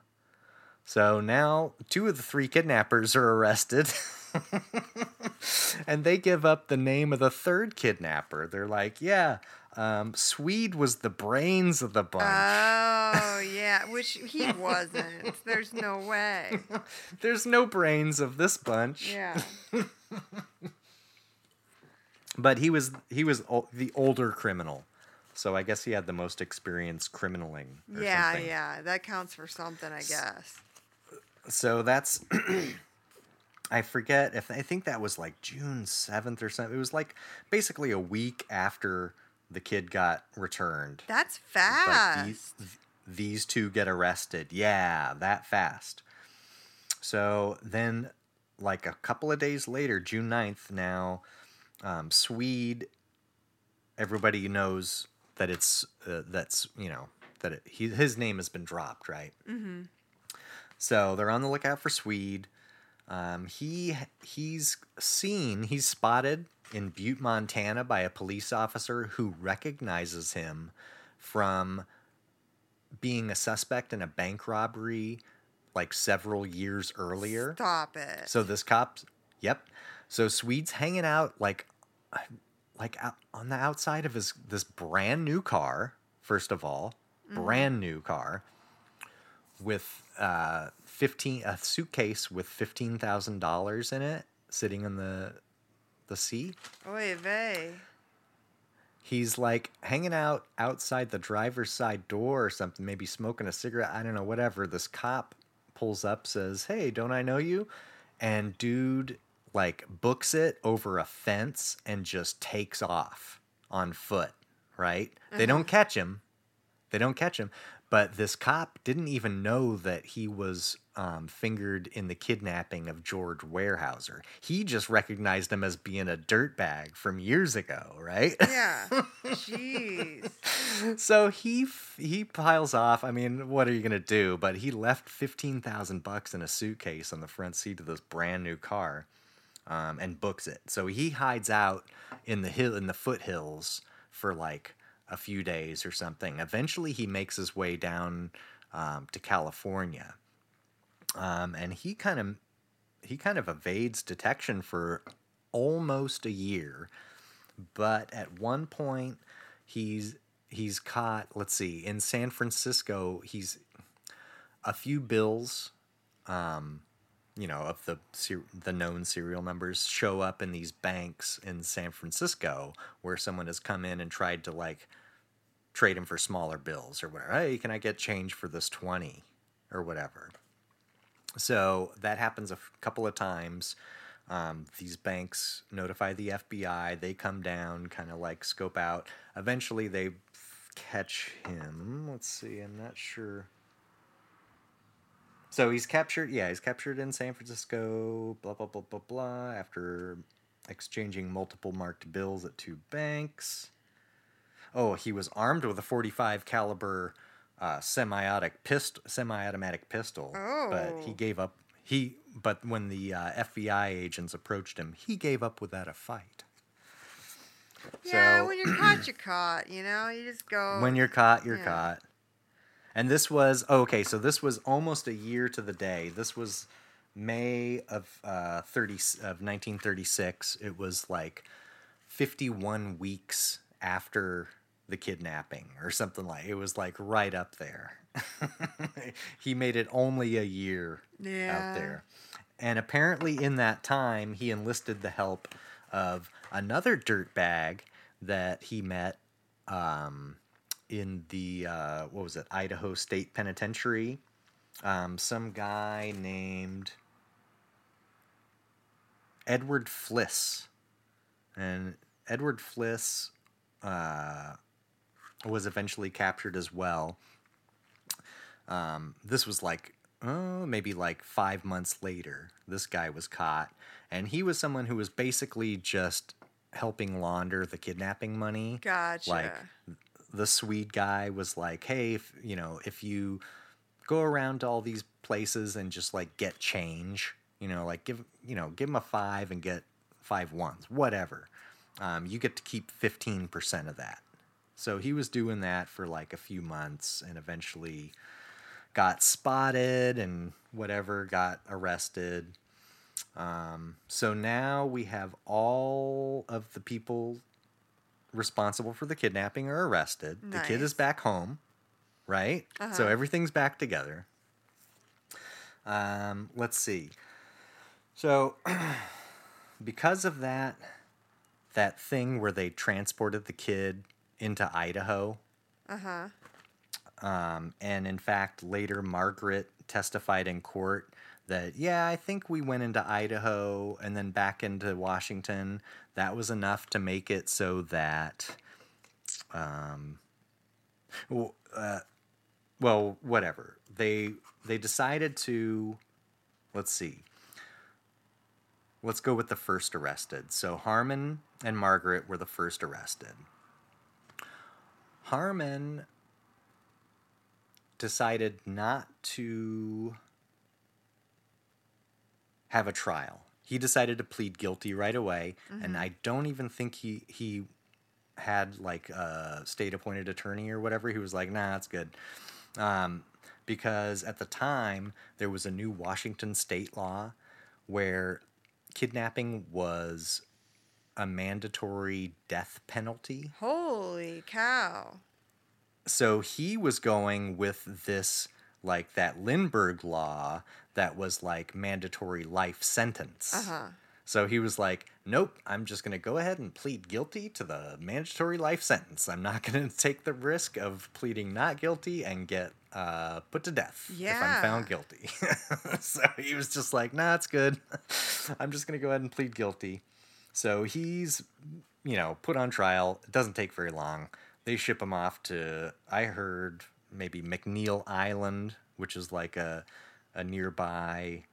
[SPEAKER 2] So now two of the three kidnappers are arrested. and they give up the name of the third kidnapper. They're like, yeah, um, Swede was the brains of the bunch.
[SPEAKER 1] Oh yeah, which he wasn't. There's no way.
[SPEAKER 2] There's no brains of this bunch.
[SPEAKER 1] Yeah.
[SPEAKER 2] But he was he was o- the older criminal. So I guess he had the most experience criminaling. Or
[SPEAKER 1] Yeah,
[SPEAKER 2] something.
[SPEAKER 1] yeah. That counts for something, I guess.
[SPEAKER 2] So that's I forget if I think that was like June 7th or something. It was like basically a week after the kid got returned.
[SPEAKER 1] That's
[SPEAKER 2] Like
[SPEAKER 1] fast.
[SPEAKER 2] these, these two get arrested. Yeah, that fast. So then like a couple of days later, June 9th now, um, Swede everybody knows that it's uh, that's, you know, that it, he, his name has been dropped, right?
[SPEAKER 1] mm-hmm.
[SPEAKER 2] So they're on the lookout for Swede. Um, he he's seen he's spotted in Butte, Montana, by a police officer who recognizes him from being a suspect in a bank robbery like several years earlier.
[SPEAKER 1] Stop it.
[SPEAKER 2] So this cop's yep. So Swede's hanging out like like out on the outside of his this brand new car. First of all, brand new car with uh, fifteen a suitcase with fifteen thousand dollars in it, sitting in the the seat.
[SPEAKER 1] Oy vey.
[SPEAKER 2] He's like hanging out outside the driver's side door or something, maybe smoking a cigarette. I don't know, whatever. This cop pulls up, says, Hey, don't I know you? And dude, like, books it over a fence and just takes off on foot, right? They don't catch him. They don't catch him. But this cop didn't even know that he was um, fingered in the kidnapping of George Weyerhaeuser. He just recognized him as being a dirtbag from years ago, right?
[SPEAKER 1] Yeah. Jeez.
[SPEAKER 2] so he f- he piles off. I mean, what are you gonna do? But he left fifteen thousand bucks in a suitcase on the front seat of this brand new car, um, and books it. So he hides out in the hill in the foothills for like a few days or something. Eventually, he makes his way down um, to California, um, and he kind of he kind of evades detection for almost a year but at one point he's he's caught let's see in san francisco he's a few bills um you know of the the known serial numbers show up in these banks in san francisco where someone has come in and tried to like trade him for smaller bills or whatever hey can i get change for this 20 or whatever so that happens a f- couple of times. Um, these banks notify the FBI. They come down, kind of like scope out. Eventually, they f- catch him. Let's see. I'm not sure. So he's captured. Yeah, he's captured in San Francisco. Blah blah blah blah blah. After exchanging multiple marked bills at two banks. Oh, he was armed with a 45 caliber uh, semi-automatic pistol, semi-automatic pistol. But he
[SPEAKER 1] Oh.
[SPEAKER 2] gave up. He but when the uh, FBI agents approached him, he gave up without a fight.
[SPEAKER 1] Yeah,
[SPEAKER 2] So-
[SPEAKER 1] when you're caught, you're caught. You know, you just go.
[SPEAKER 2] When you're caught, you're
[SPEAKER 1] Yeah.
[SPEAKER 2] caught. And this was oh, okay. So this was almost a year to the day. This was May of uh, thirty of nineteen thirty six. It was like fifty one weeks after the kidnapping or something like. It was like right up there. he made it only a year
[SPEAKER 1] yeah.
[SPEAKER 2] out there. And apparently, in that time, he enlisted the help of another dirtbag that he met um, in the, uh, what was it, Idaho State Penitentiary. Um, some guy named Edward Fliss. and Edward Fliss uh, was eventually captured as well. Um, this was like oh, maybe like five months later. This guy was caught, and he was someone who was basically just helping launder the kidnapping money.
[SPEAKER 1] Gotcha.
[SPEAKER 2] Like the Swede guy was like, "Hey, if, you know, if you go around to all these places and just like get change, you know, like give you know give him a five and get five ones, whatever. Um, you get to keep fifteen percent of that." So he was doing that for like a few months, and eventually got spotted and whatever, got arrested. Um, so now we have all of the people responsible for the kidnapping are arrested. The kid is back home, right? So
[SPEAKER 1] Uh-huh.
[SPEAKER 2] everything's back together. Um, let's see. So because of that that thing where they transported the kid into Idaho,
[SPEAKER 1] Uh huh.
[SPEAKER 2] um, and in fact, later Margaret testified in court that, yeah, I think we went into Idaho and then back into Washington. That was enough to make it so that, um, well, uh, well, whatever. They they decided to, let's see. Let's go with the first arrested. So Harmon and Margaret were the first arrested. Harmon decided not to have a trial. He decided to plead guilty right away, and I don't even think he he had like a state appointed attorney or whatever. He was like, "Nah, it's good," um, because at the time there was a new Washington state law where kidnapping was a mandatory death penalty
[SPEAKER 1] Holy cow.
[SPEAKER 2] so he was going with this like that Lindbergh law that was like mandatory life sentence.
[SPEAKER 1] Uh huh.
[SPEAKER 2] So he was like, "Nope, I'm just going to go ahead and plead guilty to the mandatory life sentence. I'm not going to take the risk of pleading not guilty and get uh, put to death if I'm found
[SPEAKER 1] Yeah.
[SPEAKER 2] guilty." so he was just like, "Nah, it's good. I'm just going to go ahead and plead guilty." So he's, you know, put on trial. It doesn't take very long. They ship him off to, I heard, maybe McNeil Island, which is like a, a nearby,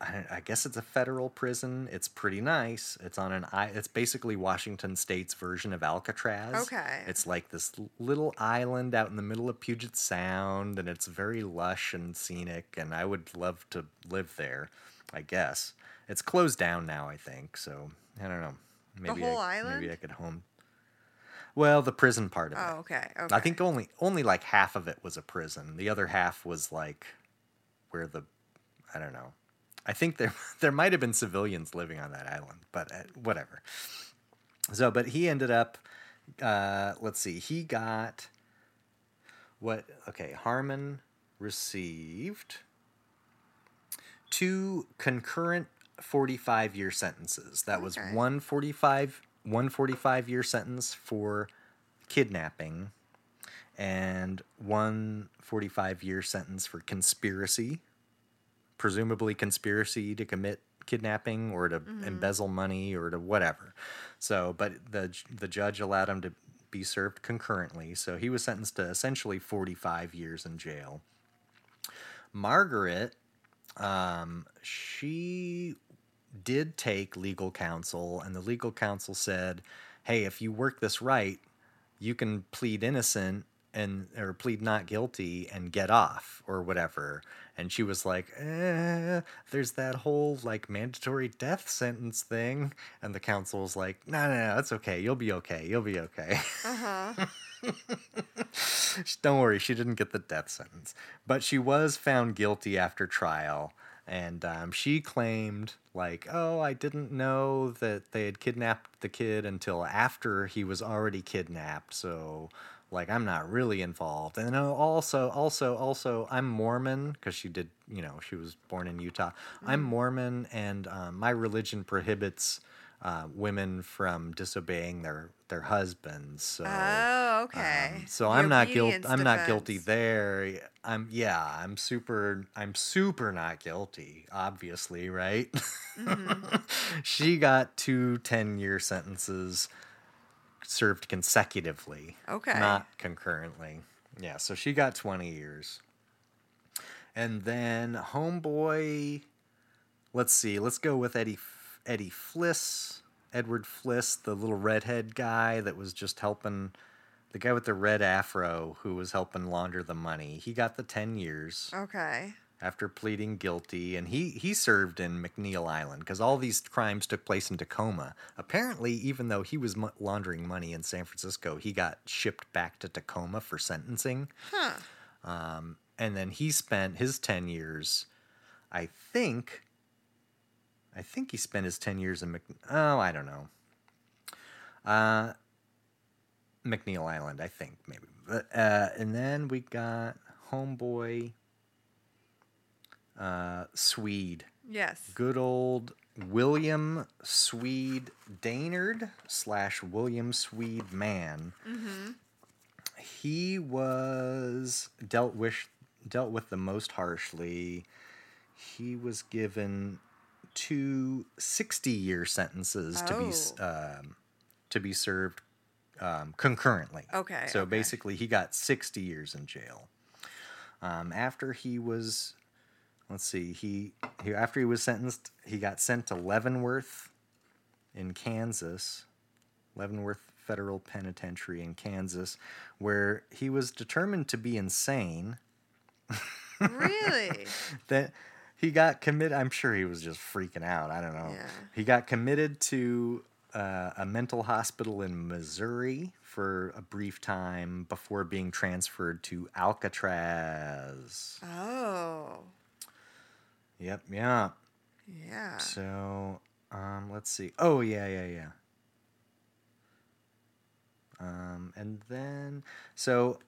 [SPEAKER 2] I, I guess it's a federal prison. It's pretty nice. It's on an, it's basically Washington State's version of Alcatraz.
[SPEAKER 1] Okay.
[SPEAKER 2] It's like this little island out in the middle of Puget Sound, and it's very lush and scenic, and I would love to live there, I guess. It's closed down now, I think, so I don't know. Maybe the
[SPEAKER 1] whole
[SPEAKER 2] I,
[SPEAKER 1] island?
[SPEAKER 2] Maybe I could home. Well, the prison part of it.
[SPEAKER 1] Oh, okay. Okay.
[SPEAKER 2] I think only only like half of it was a prison. The other half was like where the I don't know. I think there there might have been civilians living on that island, but uh, whatever. So, but he ended up. Uh, let's see. He got what? Okay, Harmon received two concurrent 45 year sentences. That was
[SPEAKER 1] Okay.
[SPEAKER 2] one 45 one 45 year sentence for kidnapping and one 45 year sentence for conspiracy, presumably conspiracy to commit kidnapping or to embezzle money or to whatever. So, but the the judge allowed him to be served concurrently. So he was sentenced to essentially 45 years in jail. Margaret, um, she did take legal counsel, and the legal counsel said, "Hey, if you work this right, you can plead innocent and or plead not guilty and get off or whatever." And she was like, eh, "There's that whole like mandatory death sentence thing," and the counsel was like, "No, no, no, it's okay. You'll be okay. You'll be okay."
[SPEAKER 1] Uh huh.
[SPEAKER 2] Don't worry, she didn't get the death sentence, but she was found guilty after trial, and um, she claimed like, "Oh, I didn't know that they had kidnapped the kid until after he was already kidnapped." So, like, I'm not really involved. And uh, also, also, also, I'm Mormon because she did, you know, she was born in Utah. I'm Mormon, and um, my religion prohibits uh, women from disobeying their their husbands. So,
[SPEAKER 1] oh, okay.
[SPEAKER 2] um, so
[SPEAKER 1] The
[SPEAKER 2] I'm not guilty. I'm not guilty there. I'm yeah. I'm super. I'm super not guilty. Obviously, right?
[SPEAKER 1] Mm-hmm.
[SPEAKER 2] she got two 10 year sentences served consecutively.
[SPEAKER 1] Okay.
[SPEAKER 2] Not concurrently. Yeah. So she got 20 years. And then Homeboy. Let's see. Let's go with Eddie Eddie Fliss, Edward Fliss, the little redhead guy that was just helping the guy with the red afro who was helping launder the money. He got the 10 years
[SPEAKER 1] Okay.
[SPEAKER 2] after pleading guilty and he he served in McNeil Island because all these crimes took place in Tacoma. Apparently, even though he was laundering money in San Francisco, he got shipped back to Tacoma for sentencing.
[SPEAKER 1] Huh.
[SPEAKER 2] Um, and then he spent his 10 years, I think, I think he spent his 10 years in Mc, oh, I don't know. Uh, McNeil Island, I think, maybe. But, uh, and then we got Homeboy uh, Swede.
[SPEAKER 1] Yes.
[SPEAKER 2] Good old William Swede Dainard slash William Swede Man
[SPEAKER 1] Mm-hmm.
[SPEAKER 2] he was dealt with dealt with the most harshly. He was given two 60 year sentences to be um, to be served um, concurrently.
[SPEAKER 1] Okay,
[SPEAKER 2] So
[SPEAKER 1] okay.
[SPEAKER 2] basically, he got 60 years in jail. Um, after he was, let's see, he, he after he was sentenced, he got sent to Leavenworth in Kansas. Leavenworth Federal Penitentiary in Kansas, where he was determined to be insane.
[SPEAKER 1] really?
[SPEAKER 2] That he got committed. I'm sure he was just freaking out. I don't know.
[SPEAKER 1] Yeah.
[SPEAKER 2] He got committed to uh, a mental hospital in Missouri for a brief time before being transferred to Alcatraz.
[SPEAKER 1] Oh.
[SPEAKER 2] Yep, yeah.
[SPEAKER 1] Yeah.
[SPEAKER 2] So, um, let's see. Oh, yeah, yeah, yeah. Um, and then, so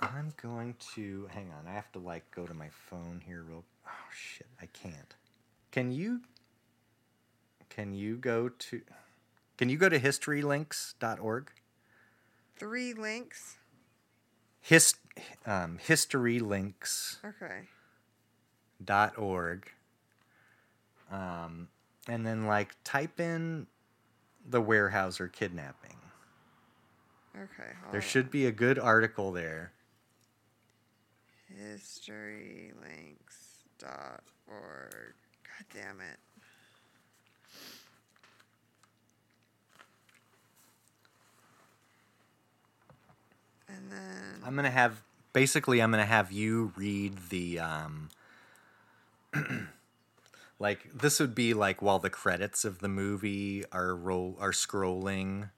[SPEAKER 2] I'm going to hang on. I have to like go to my phone here real. Oh shit, I can't. Can you? Can you go to? Can you go to historylinks.org?
[SPEAKER 1] Three links.
[SPEAKER 2] Hist, um, historylinks.
[SPEAKER 1] Okay.
[SPEAKER 2] dot org um, and then like type in the weyerhaeuser kidnapping
[SPEAKER 1] Okay.
[SPEAKER 2] There should be a good article there
[SPEAKER 1] historylinks.org. God damn it. And then
[SPEAKER 2] i'm gonna have basically i'm gonna have you read the um like this would be like while the credits of the movie are roll are scrolling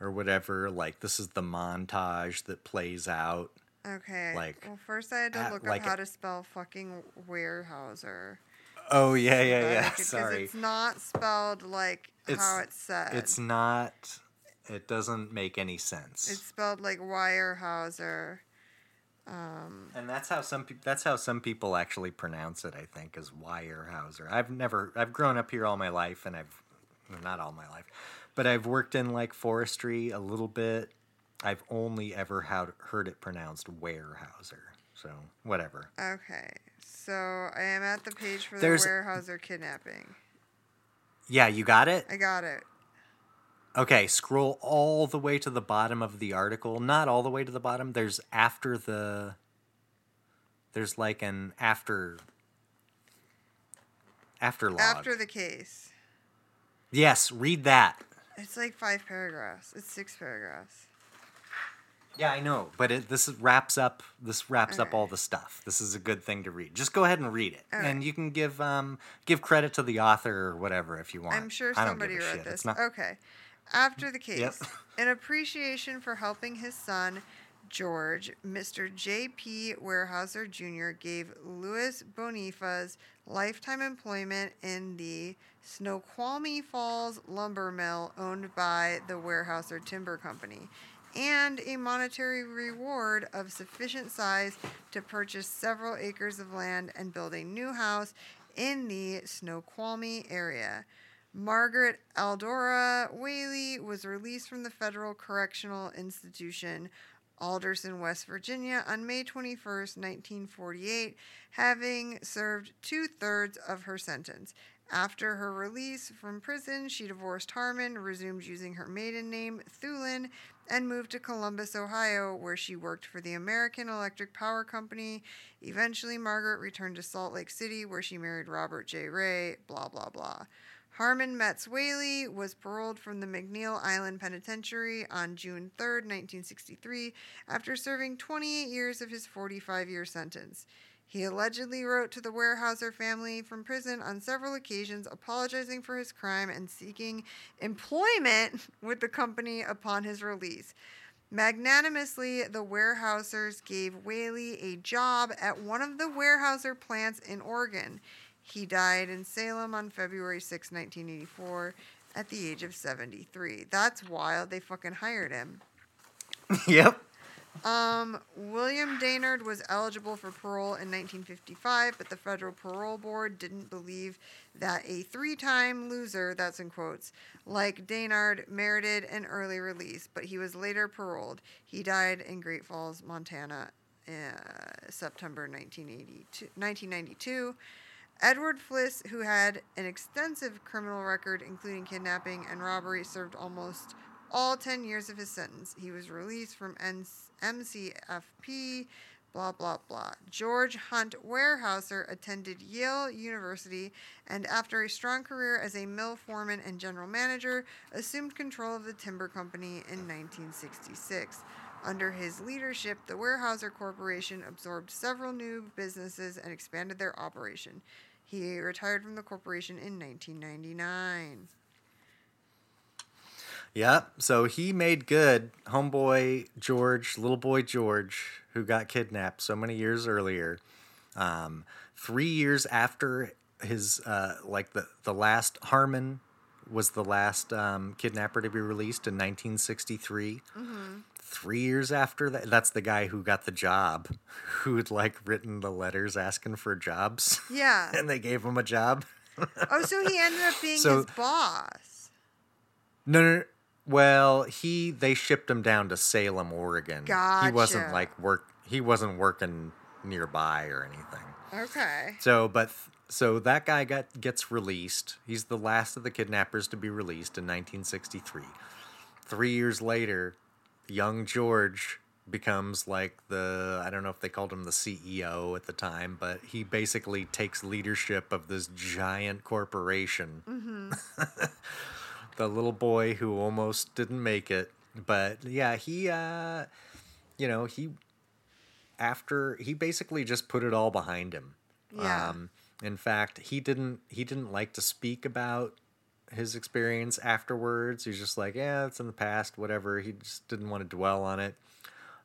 [SPEAKER 2] or whatever like this is the montage that plays out
[SPEAKER 1] okay.
[SPEAKER 2] like,
[SPEAKER 1] well, first I had to
[SPEAKER 2] at-
[SPEAKER 1] look
[SPEAKER 2] like
[SPEAKER 1] up how
[SPEAKER 2] a-
[SPEAKER 1] to spell fucking Weyerhaeuser.
[SPEAKER 2] oh yeah yeah yeah
[SPEAKER 1] 'cause
[SPEAKER 2] sorry
[SPEAKER 1] It's not spelled like how
[SPEAKER 2] It's-
[SPEAKER 1] it's said.
[SPEAKER 2] it's not it doesn't make any sense
[SPEAKER 1] It's spelled like Wirehouser. Um,
[SPEAKER 2] And that's how some people that's how some people actually pronounce it, I think, is Weyerhauser. I've never I've grown up here all my life and I've not all my life, but I've worked in like forestry a little bit. I've only ever had, heard it pronounced Weyerhauser. So, whatever.
[SPEAKER 1] okay, so I am at the page for the
[SPEAKER 2] There's-
[SPEAKER 1] Weyerhaeuser kidnapping.
[SPEAKER 2] Yeah, you got it?
[SPEAKER 1] I got it.
[SPEAKER 2] Okay, scroll all the way to the bottom of the article. Not all the way to the bottom. There's after the There's like an after after log.
[SPEAKER 1] After the case.
[SPEAKER 2] Yes, read that.
[SPEAKER 1] It's like five paragraphs. It's six paragraphs.
[SPEAKER 2] Yeah, I know, but it, this wraps up this wraps up
[SPEAKER 1] Okay.
[SPEAKER 2] all the stuff. This is a good thing to read. Just go ahead and read it,
[SPEAKER 1] All
[SPEAKER 2] and
[SPEAKER 1] right.
[SPEAKER 2] you can give um give credit to the author or whatever if you want.
[SPEAKER 1] I'm sure
[SPEAKER 2] I don't give
[SPEAKER 1] somebody wrote
[SPEAKER 2] shit.
[SPEAKER 1] this.
[SPEAKER 2] Not,
[SPEAKER 1] Okay. After the case,
[SPEAKER 2] Yep.
[SPEAKER 1] in appreciation for helping his son, George, Mr. J.P. Weyerhaeuser Jr. gave Louis Bonifas lifetime employment in the Snoqualmie Falls lumber mill owned by the Weyerhaeuser Timber Company and a monetary reward of sufficient size to purchase several acres of land and build a new house in the Snoqualmie area. Margaret Aldora Waley was released from the Federal Correctional Institution, Alderson, West Virginia, on May 21, 1948, having served two thirds of her sentence. After her release from prison, she divorced Harmon, resumed using her maiden name, Thulin, and moved to Columbus, Ohio, where she worked for the American Electric Power Company. Eventually, Margaret returned to Salt Lake City, where she married Robert J. Ray, blah, blah, blah. Harmon Metz Waley was paroled from the McNeil Island Penitentiary on June 3, 1963, after serving 28 years of his 45 year sentence. He allegedly wrote to the Weyerhaeuser family from prison on several occasions, apologizing for his crime and seeking employment with the company upon his release. Magnanimously, the Weyerhaeusers gave Waley a job at one of the Weyerhaeuser plants in Oregon. He died in Salem on February 6, 1984, at the age of 73. That's wild. They fucking hired him.
[SPEAKER 2] yep.
[SPEAKER 1] Um, William Dainard was eligible for parole in 1955, but the federal parole board didn't believe that a three-time loser, that's in quotes, like Dainard merited an early release, but he was later paroled. He died in Great Falls, Montana, uh, September 1982, 1992. Edward Fliss, who had an extensive criminal record, including kidnapping and robbery, served almost all 10 years of his sentence. He was released from MCFP, blah, blah, blah. George Hunt Weyerhaeuser attended Yale University and, after a strong career as a mill foreman and general manager, assumed control of the timber company in 1966. Under his leadership, the Weyerhaeuser Corporation absorbed several new businesses and expanded their operation. He retired from the corporation in 1999.
[SPEAKER 2] Yep. So he made good. Homeboy George, little boy George, who got kidnapped so many years earlier. Um, three years after his, uh, like the the last Harmon was the last um, kidnapper to be released in 1963. Three years after that, that's the guy who got the job, who had like written the letters asking for jobs,
[SPEAKER 1] Yeah.
[SPEAKER 2] and they gave him a job.
[SPEAKER 1] Oh, so he ended up being
[SPEAKER 2] So-
[SPEAKER 1] his boss.
[SPEAKER 2] No, no, no. Well, he they shipped him down to Salem, Oregon. He wasn't like work. He wasn't working nearby or anything.
[SPEAKER 1] Okay.
[SPEAKER 2] So, but so that guy got gets released. He's the last of the kidnappers to be released in 1963. Three years later, young George becomes like the I don't know if they called him the CEO at the time, but he basically takes leadership of this giant corporation. Mm-hmm. the little boy who almost didn't make it, but yeah, he uh you know, he after he basically just put it all behind him.
[SPEAKER 1] Yeah.
[SPEAKER 2] Um, in fact, he didn't he didn't like to speak about his experience afterwards. He's just like, yeah, it's in the past, whatever. He just didn't want to dwell on it.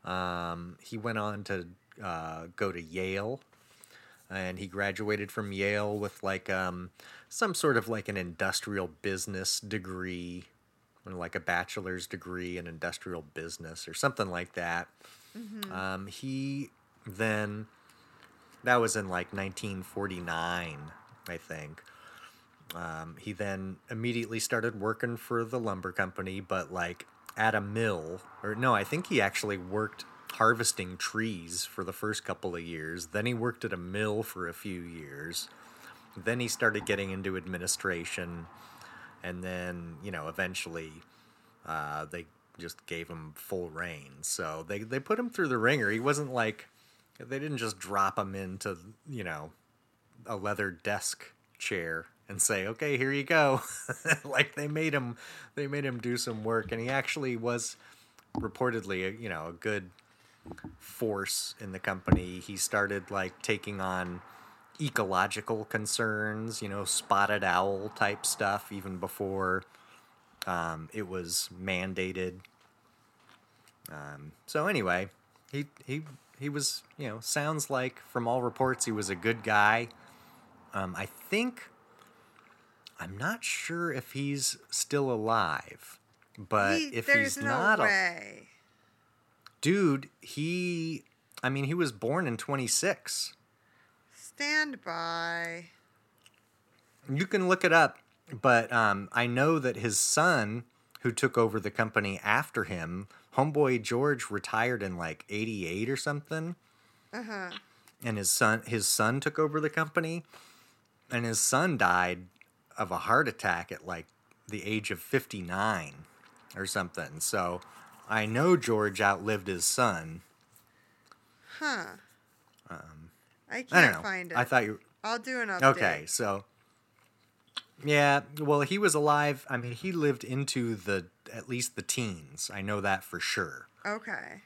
[SPEAKER 2] Um, he went on to uh, go to Yale, and he graduated from Yale with like um, some sort of like an industrial business degree, or like a bachelor's degree in industrial business or something like that. Um, he then that was in like 1949, I think. Um, he then immediately started working for the lumber company, but like at a mill, or no, I think he actually worked harvesting trees for the first couple of years. Then he worked at a mill for a few years. Then he started getting into administration, and then you know eventually uh, they just gave him full reign. So they they put him through the ringer. He wasn't like they didn't just drop him into you know a leather desk chair and say okay here you go like they made him they made him do some work and he actually was reportedly you know a good force in the company. He started like taking on ecological concerns you know spotted owl type stuff even before um, it was mandated. Um, so anyway he he he was you know sounds like from all reports he was a good guy. Um, i think i'm not sure if he's still alive but
[SPEAKER 1] He-
[SPEAKER 2] if he's
[SPEAKER 1] no
[SPEAKER 2] not a,
[SPEAKER 1] way.
[SPEAKER 2] Dude he i mean he was born in 26
[SPEAKER 1] Stand by.
[SPEAKER 2] you can look it up but um, I know that his son, who took over the company after him, homeboy George retired in like '88 or something.
[SPEAKER 1] Uh huh.
[SPEAKER 2] and his son his son took over the company and his son died of a heart attack at like the age of 59 or something so i know george outlived his son
[SPEAKER 1] Huh. I
[SPEAKER 2] Um, i
[SPEAKER 1] can't
[SPEAKER 2] don't know
[SPEAKER 1] find it.
[SPEAKER 2] i thought you
[SPEAKER 1] I'll do an update.
[SPEAKER 2] okay so yeah well he was alive i mean he lived into the at least the teens i know that for sure
[SPEAKER 1] Okay.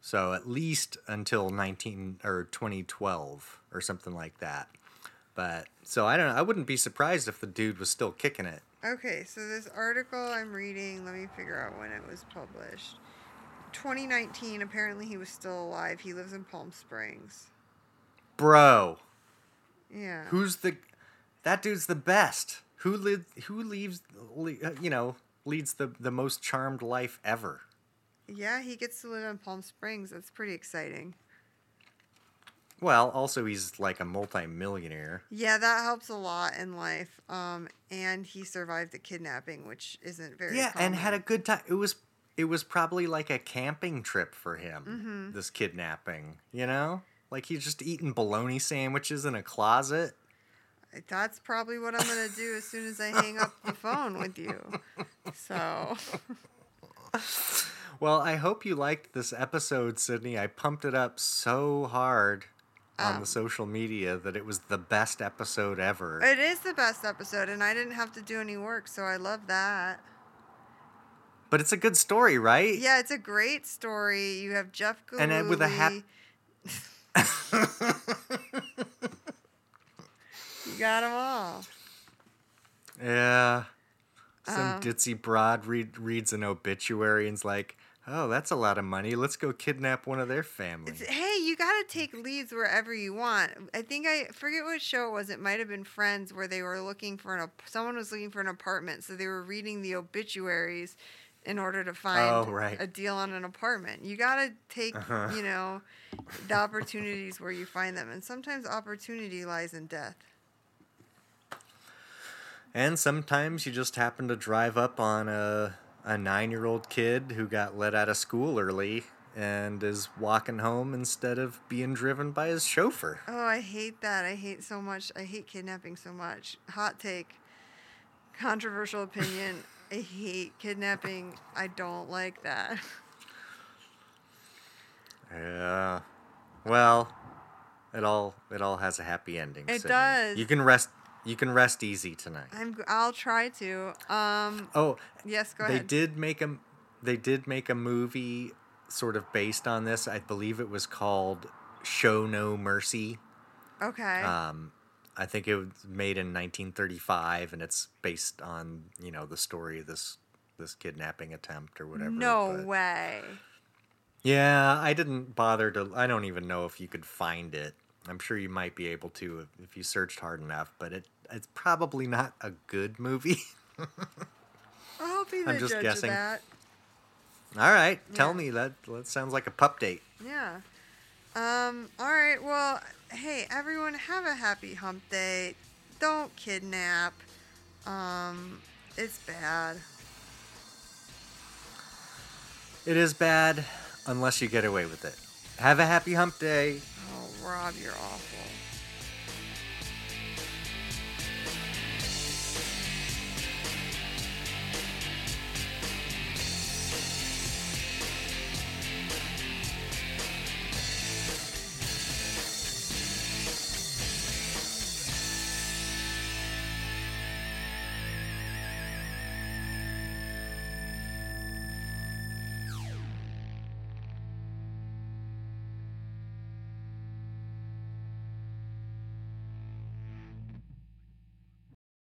[SPEAKER 2] So at least until 19 or 2012 or something like that. But so I don't know. I wouldn't be surprised if the dude was still kicking it.
[SPEAKER 1] Okay, so this article I'm reading, let me figure out when it was published. 2019, apparently he was still alive. He lives in Palm Springs.
[SPEAKER 2] Bro,
[SPEAKER 1] Yeah.
[SPEAKER 2] who's the that dude's the best. Who live who leaves uh, you know, leads the the most charmed life ever.
[SPEAKER 1] Yeah, he gets to live in Palm Springs. That's pretty exciting.
[SPEAKER 2] Well, also he's like a multi-millionaire.
[SPEAKER 1] Yeah, that helps a lot in life. Um, and he survived the kidnapping, which isn't very
[SPEAKER 2] yeah, and had a good time. It was it was probably like a camping trip for him.
[SPEAKER 1] Mm-hmm.
[SPEAKER 2] This kidnapping, you know, like he's just eating bologna sandwiches in a closet.
[SPEAKER 1] That's probably what I'm gonna do as soon as I hang up the phone with you. So
[SPEAKER 2] Well, I hope you liked this episode, Sydney. I pumped it up so hard on
[SPEAKER 1] Um,
[SPEAKER 2] the social media that it was the best episode ever.
[SPEAKER 1] it is the best episode, and I didn't have to do any work, so I love that.
[SPEAKER 2] but it's a good story, right?
[SPEAKER 1] Yeah, it's a great story. You have Jeff Gillooly.
[SPEAKER 2] And then with a hap-
[SPEAKER 1] you got them all.
[SPEAKER 2] Yeah. Some
[SPEAKER 1] Um,
[SPEAKER 2] ditzy broad read, reads an obituary and's like, oh, that's a lot of money. Let's go kidnap one of their family.
[SPEAKER 1] It's, hey, you got to take leads wherever you want. I think I forget what show it was. It might have been Friends, where they were looking for an someone was looking for an apartment, so they were reading the obituaries in order to find
[SPEAKER 2] Oh, right.
[SPEAKER 1] a deal on an apartment. You got to take,
[SPEAKER 2] Uh-huh.
[SPEAKER 1] you know, the opportunities where you find them, and sometimes opportunity lies in death.
[SPEAKER 2] And sometimes you just happen to drive up on a, a nine year old kid who got let out of school early and is walking home instead of being driven by his chauffeur.
[SPEAKER 1] Oh, I hate that. I hate so much. I hate kidnapping so much. Hot take. Controversial opinion. I hate kidnapping. I don't like that.
[SPEAKER 2] Yeah. Well, it all it all has a happy ending.
[SPEAKER 1] It
[SPEAKER 2] Sydney.
[SPEAKER 1] does.
[SPEAKER 2] You can rest you can rest easy tonight.
[SPEAKER 1] I'm. I'll try to. Um.
[SPEAKER 2] Oh,
[SPEAKER 1] Yes. Go
[SPEAKER 2] they
[SPEAKER 1] ahead.
[SPEAKER 2] did make a they did make a movie sort of based on this. I believe it was called Show No Mercy.
[SPEAKER 1] Okay.
[SPEAKER 2] Um, I think it was made in 1935, and it's based on you know the story of this this kidnapping attempt or whatever.
[SPEAKER 1] no
[SPEAKER 2] but-
[SPEAKER 1] way.
[SPEAKER 2] Yeah, I didn't bother to. I don't even know if you could find it. I'm sure you might be able to if, if you searched hard enough, but it it's probably not a good movie.
[SPEAKER 1] I'll be the
[SPEAKER 2] I'm just
[SPEAKER 1] judge
[SPEAKER 2] guessing.
[SPEAKER 1] of that.
[SPEAKER 2] All right, tell
[SPEAKER 1] Yeah.
[SPEAKER 2] me that. That sounds like a pup date.
[SPEAKER 1] Yeah. Um. All right. Well. Hey, everyone. Have a happy hump day. Don't kidnap. Um. It's bad.
[SPEAKER 2] It is bad unless you get away with it. Have a happy hump day.
[SPEAKER 1] Oh, Rob, you're awful.